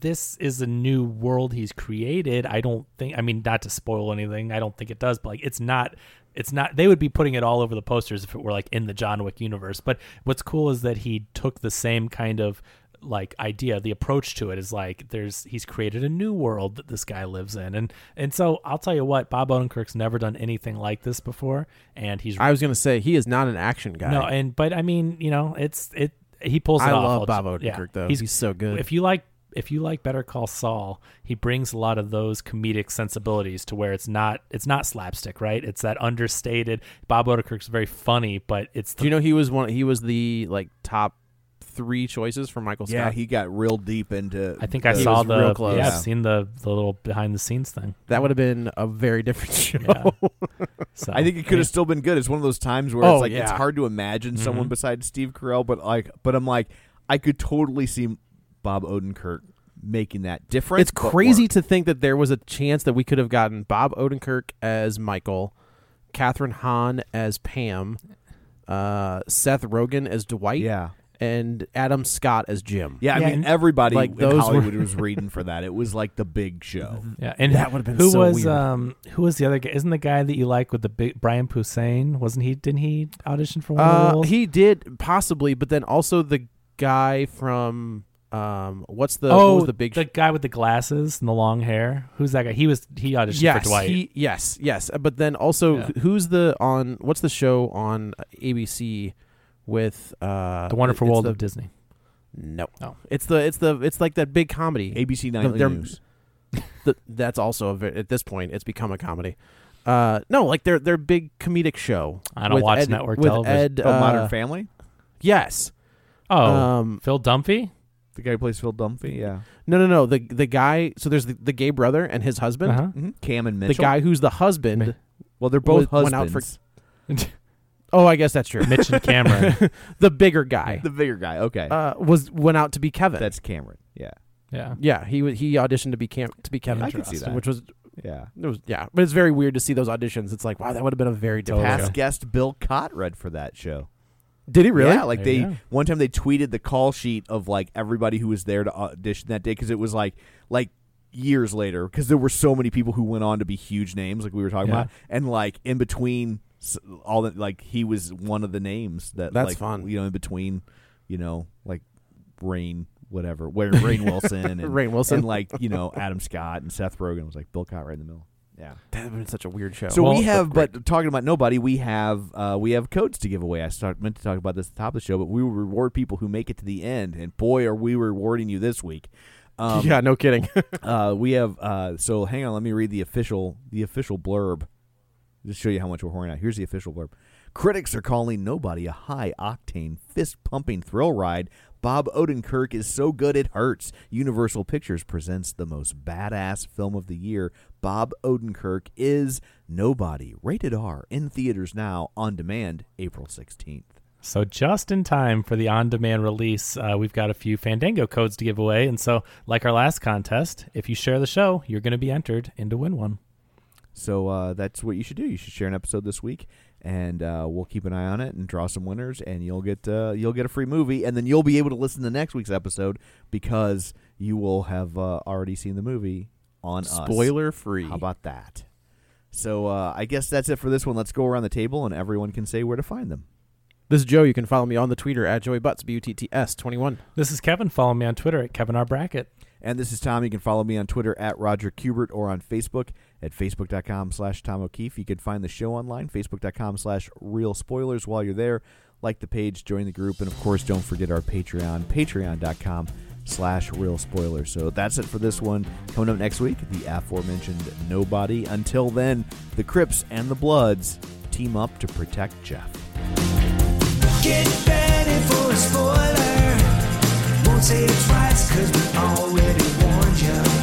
this is a new world he's created. I don't think. I mean, not to spoil anything. I don't think it does. But like, it's not. It's not. They would be putting it all over the posters if it were like in the John Wick universe. But what's cool is that he took the same kind of like idea. The approach to it is like there's he's created a new world that this guy lives in, and and so I'll tell you what, Bob Odenkirk's never done anything like this before, and he's I was gonna say he is not an action guy. no, and but I mean, you know, it's it. He pulls it I off. love Bob Odenkirk yeah. though. He's, He's, so good. if you like if you like Better Call Saul, he brings a lot of those comedic sensibilities to where it's not it's not slapstick, right? It's that understated. Bob Odenkirk's very funny, but it's the, Do you know he was one? He was the like top three choices for Michael Yeah, he got real deep into. I think I the- He saw the real close. yeah, Yeah. I've seen the the little behind the scenes thing. that would have been a very different show. Yeah. So I think it could yeah. have still been good. It's one of those times where Oh, it's like it's hard to imagine someone Mhm. besides Steve Carell, but like, but I'm like, I could totally see Bob Odenkirk making that different. It's crazy to think that there was a chance that we could have gotten Bob Odenkirk as Michael, Kathryn Hahn as Pam, uh, Seth Rogen as Dwight, Yeah, and Adam Scott as Jim. yeah. I Yeah, mean, and- everybody like, in those Hollywood were- was reading for that. It was like the big show. Yeah, and That would've been who so was weird. um who was the other guy? Isn't the guy that you like with the big Brian Posehn? Wasn't he? Didn't he audition for one of the Uh, roles? he did possibly, but then also the guy from um, what's the oh, what was the big the guy with the glasses and the long hair. Who's that guy? He was he auditioned yes, for Dwight. He, yes, yes. But then also, Yeah. who's the on? What's the show on ABC with uh, the Wonderful it's World the, of Disney. No, no it's the it's the it's like that big comedy. ABC Nightly they're- News. The- that's also a ve- at this point it's become a comedy. Uh, no, like their their big comedic show. I don't with watch Ed- network with television. Ed, Oh, uh, Modern Family. Yes. Oh, Um, Phil Dunphy. The guy who plays Phil Dunphy. Yeah. no, no, no. The the guy. So there's the, the gay brother and his husband. Uh-huh. hmm Cam and Mitch. The Mitchell. guy who's the husband. Mi- Well, they're both was- went out husbands. for- Oh, I guess that's true. Mitch and Cameron. the bigger guy the bigger guy. Okay, uh, was went out to be Kevin. that's Cameron. Yeah. yeah. yeah, he wa- he auditioned to be Cam to be Kevin. I can see that. Which was Yeah. it was yeah, but it's very weird to see those auditions. It's like wow, that would have been a very different. Totally. Past guest Bill Cott read for that show. Did he really? Yeah, like There you they go. one time they tweeted the call sheet of like everybody who was there to audition that day because it was like like years later because there were so many people who went on to be huge names like we were talking Yeah. about and like in between s- all that like he was one of the names that That's like, fun. You know, in between, you know, like Rainn, whatever, where Rainn Wilson and Rainn Wilson. and like you know Adam Scott and Seth Rogen was like Bill Cott right in the middle. Yeah. That would have been such a weird show. So Well, we have, but talking about nobody, we have uh, we have codes to give away. I start, meant to talk about this at the top of the show, but we will reward people who make it to the end, and boy, are we rewarding you this week. Um, yeah, no kidding. uh, we have uh, so hang on, let me read the official the official blurb. Just show you how much we're horning out. Here's the official blurb. Critics are calling Nobody a high octane, fist pumping thrill ride. Bob Odenkirk is so good it hurts. Universal Pictures presents the most badass film of the year. Bob Odenkirk is Nobody, rated R, in theaters now, on demand, April 16th. So just in time for the on-demand release, uh, we've got a few Fandango codes to give away, and so like our last contest, if you share the show, you're going to be entered in to win one. So uh, that's what you should do. You should share an episode this week, and uh, we'll keep an eye on it and draw some winners, and you'll get uh, you'll get a free movie, and then you'll be able to listen to next week's episode because you will have uh, already seen the movie on us. Spoiler free. How about that? So uh, I guess that's it for this one. Let's go around the table, and everyone can say where to find them. This is Joe. You can follow me on the Twitter at Joey Butts, B U T T S 21. This is Kevin. Follow me on Twitter at Kevin R. Brackett. And this is Tom. You can follow me on Twitter at Roger Kubert or on Facebook at facebook.com slash Tom O'Keefe. You can find the show online, facebook.com slash real spoilers while you're there. Like the page, join the group, and of course, don't forget our Patreon, patreon.com slash real spoilers. So that's it for this one. Coming up next week, the aforementioned Nobody. Until then, the Crips and the Bloods team up to protect Jeff don't say it's right, cause we already warned you.